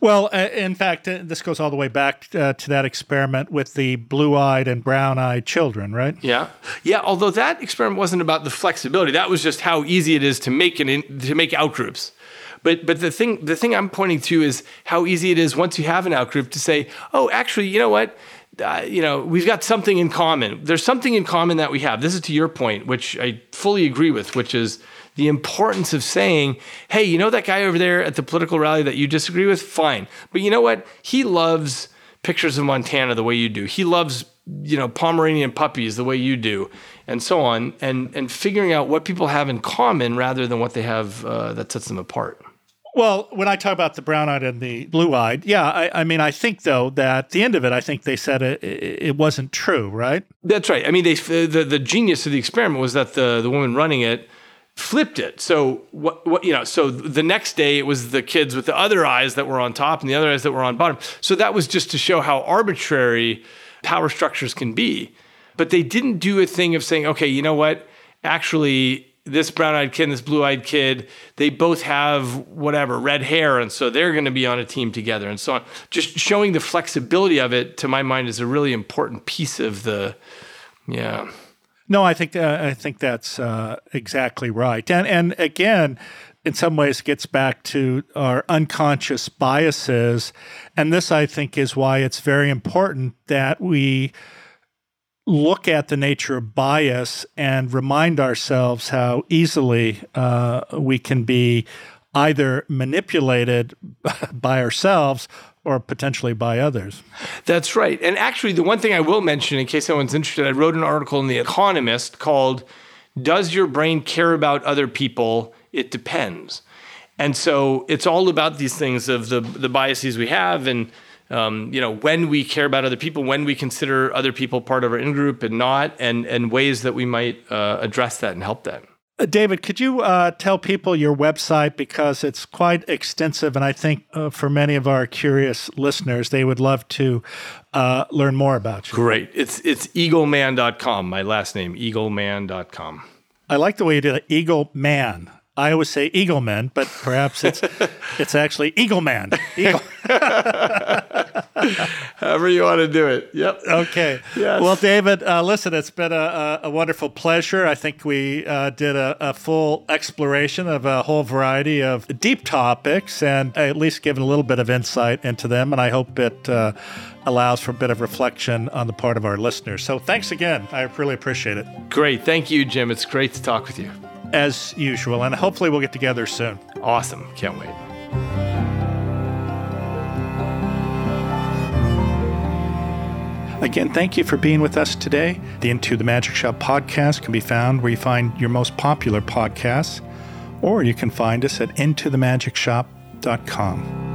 Well, uh, in fact, uh, this goes all the way back uh, to that experiment with the blue eyed and brown eyed children, right? Yeah. Yeah. Although that experiment wasn't about the flexibility, that was just how easy it is to make an in, to make outgroups. But but the thing the thing I'm pointing to is how easy it is once you have an outgroup to say, oh, actually, you know what? Uh, you know, we've got something in common. There's something in common that we have. This is to your point, which I fully agree with, which is the importance of saying, hey, you know that guy over there at the political rally that you disagree with? Fine. But you know what? He loves pictures of Montana the way you do. He loves you know, Pomeranian puppies the way you do, and so on, and and figuring out what people have in common rather than what they have uh, that sets them apart. Well, when I talk about the brown eyed and the blue eyed, yeah, I, I, mean, I think though that at the end of it, I think they said it, it wasn't true, right? That's right. I mean, they the the genius of the experiment was that the the woman running it flipped it. So what, what you know, so the next day it was the kids with the other eyes that were on top and the other eyes that were on bottom. So that was just to show how arbitrary power structures can be. But they didn't do a thing of saying, okay, you know what? Actually, this brown-eyed kid and this blue-eyed kid, they both have whatever red hair, and so they're going to be on a team together, and so on. Just showing the flexibility of it, to my mind, is a really important piece of the, yeah. No, I think uh, I think that's uh, exactly right, and and again, in some ways, it gets back to our unconscious biases, and this I think is why it's very important that we look at the nature of bias and remind ourselves how easily uh, we can be either manipulated by ourselves or potentially by others. That's right. And actually, the one thing I will mention, in case anyone's interested, I wrote an article in The Economist called Does Your Brain Care About Other People? It Depends. And so it's all about these things of the, the biases we have and um, you know when we care about other people, when we consider other people part of our in group and not, and and ways that we might uh, address that and help that. Uh, David, could you uh, tell people your website because it's quite extensive, and I think uh, for many of our curious listeners, they would love to uh, learn more about you. Great, it's it's eagleman.com. My last name, eagleman.com. I like the way you did it, Eagle Man. I always say Eagleman, but perhaps it's it's actually Eagleman. Eagle. However you want to do it. Yep. Okay. Yes. Well, David, uh, listen, it's been a, a, wonderful pleasure. I think we uh, did a, a, full exploration of a whole variety of deep topics and at least given a little bit of insight into them. And I hope it uh, allows for a bit of reflection on the part of our listeners. So thanks again. I really appreciate it. Great. Thank you, Jim. It's great to talk with you as usual. And hopefully we'll get together soon. Awesome. Can't wait. Again, thank you for being with us today. The Into the Magic Shop podcast can be found where you find your most popular podcasts, or you can find us at intothemagicshop.com.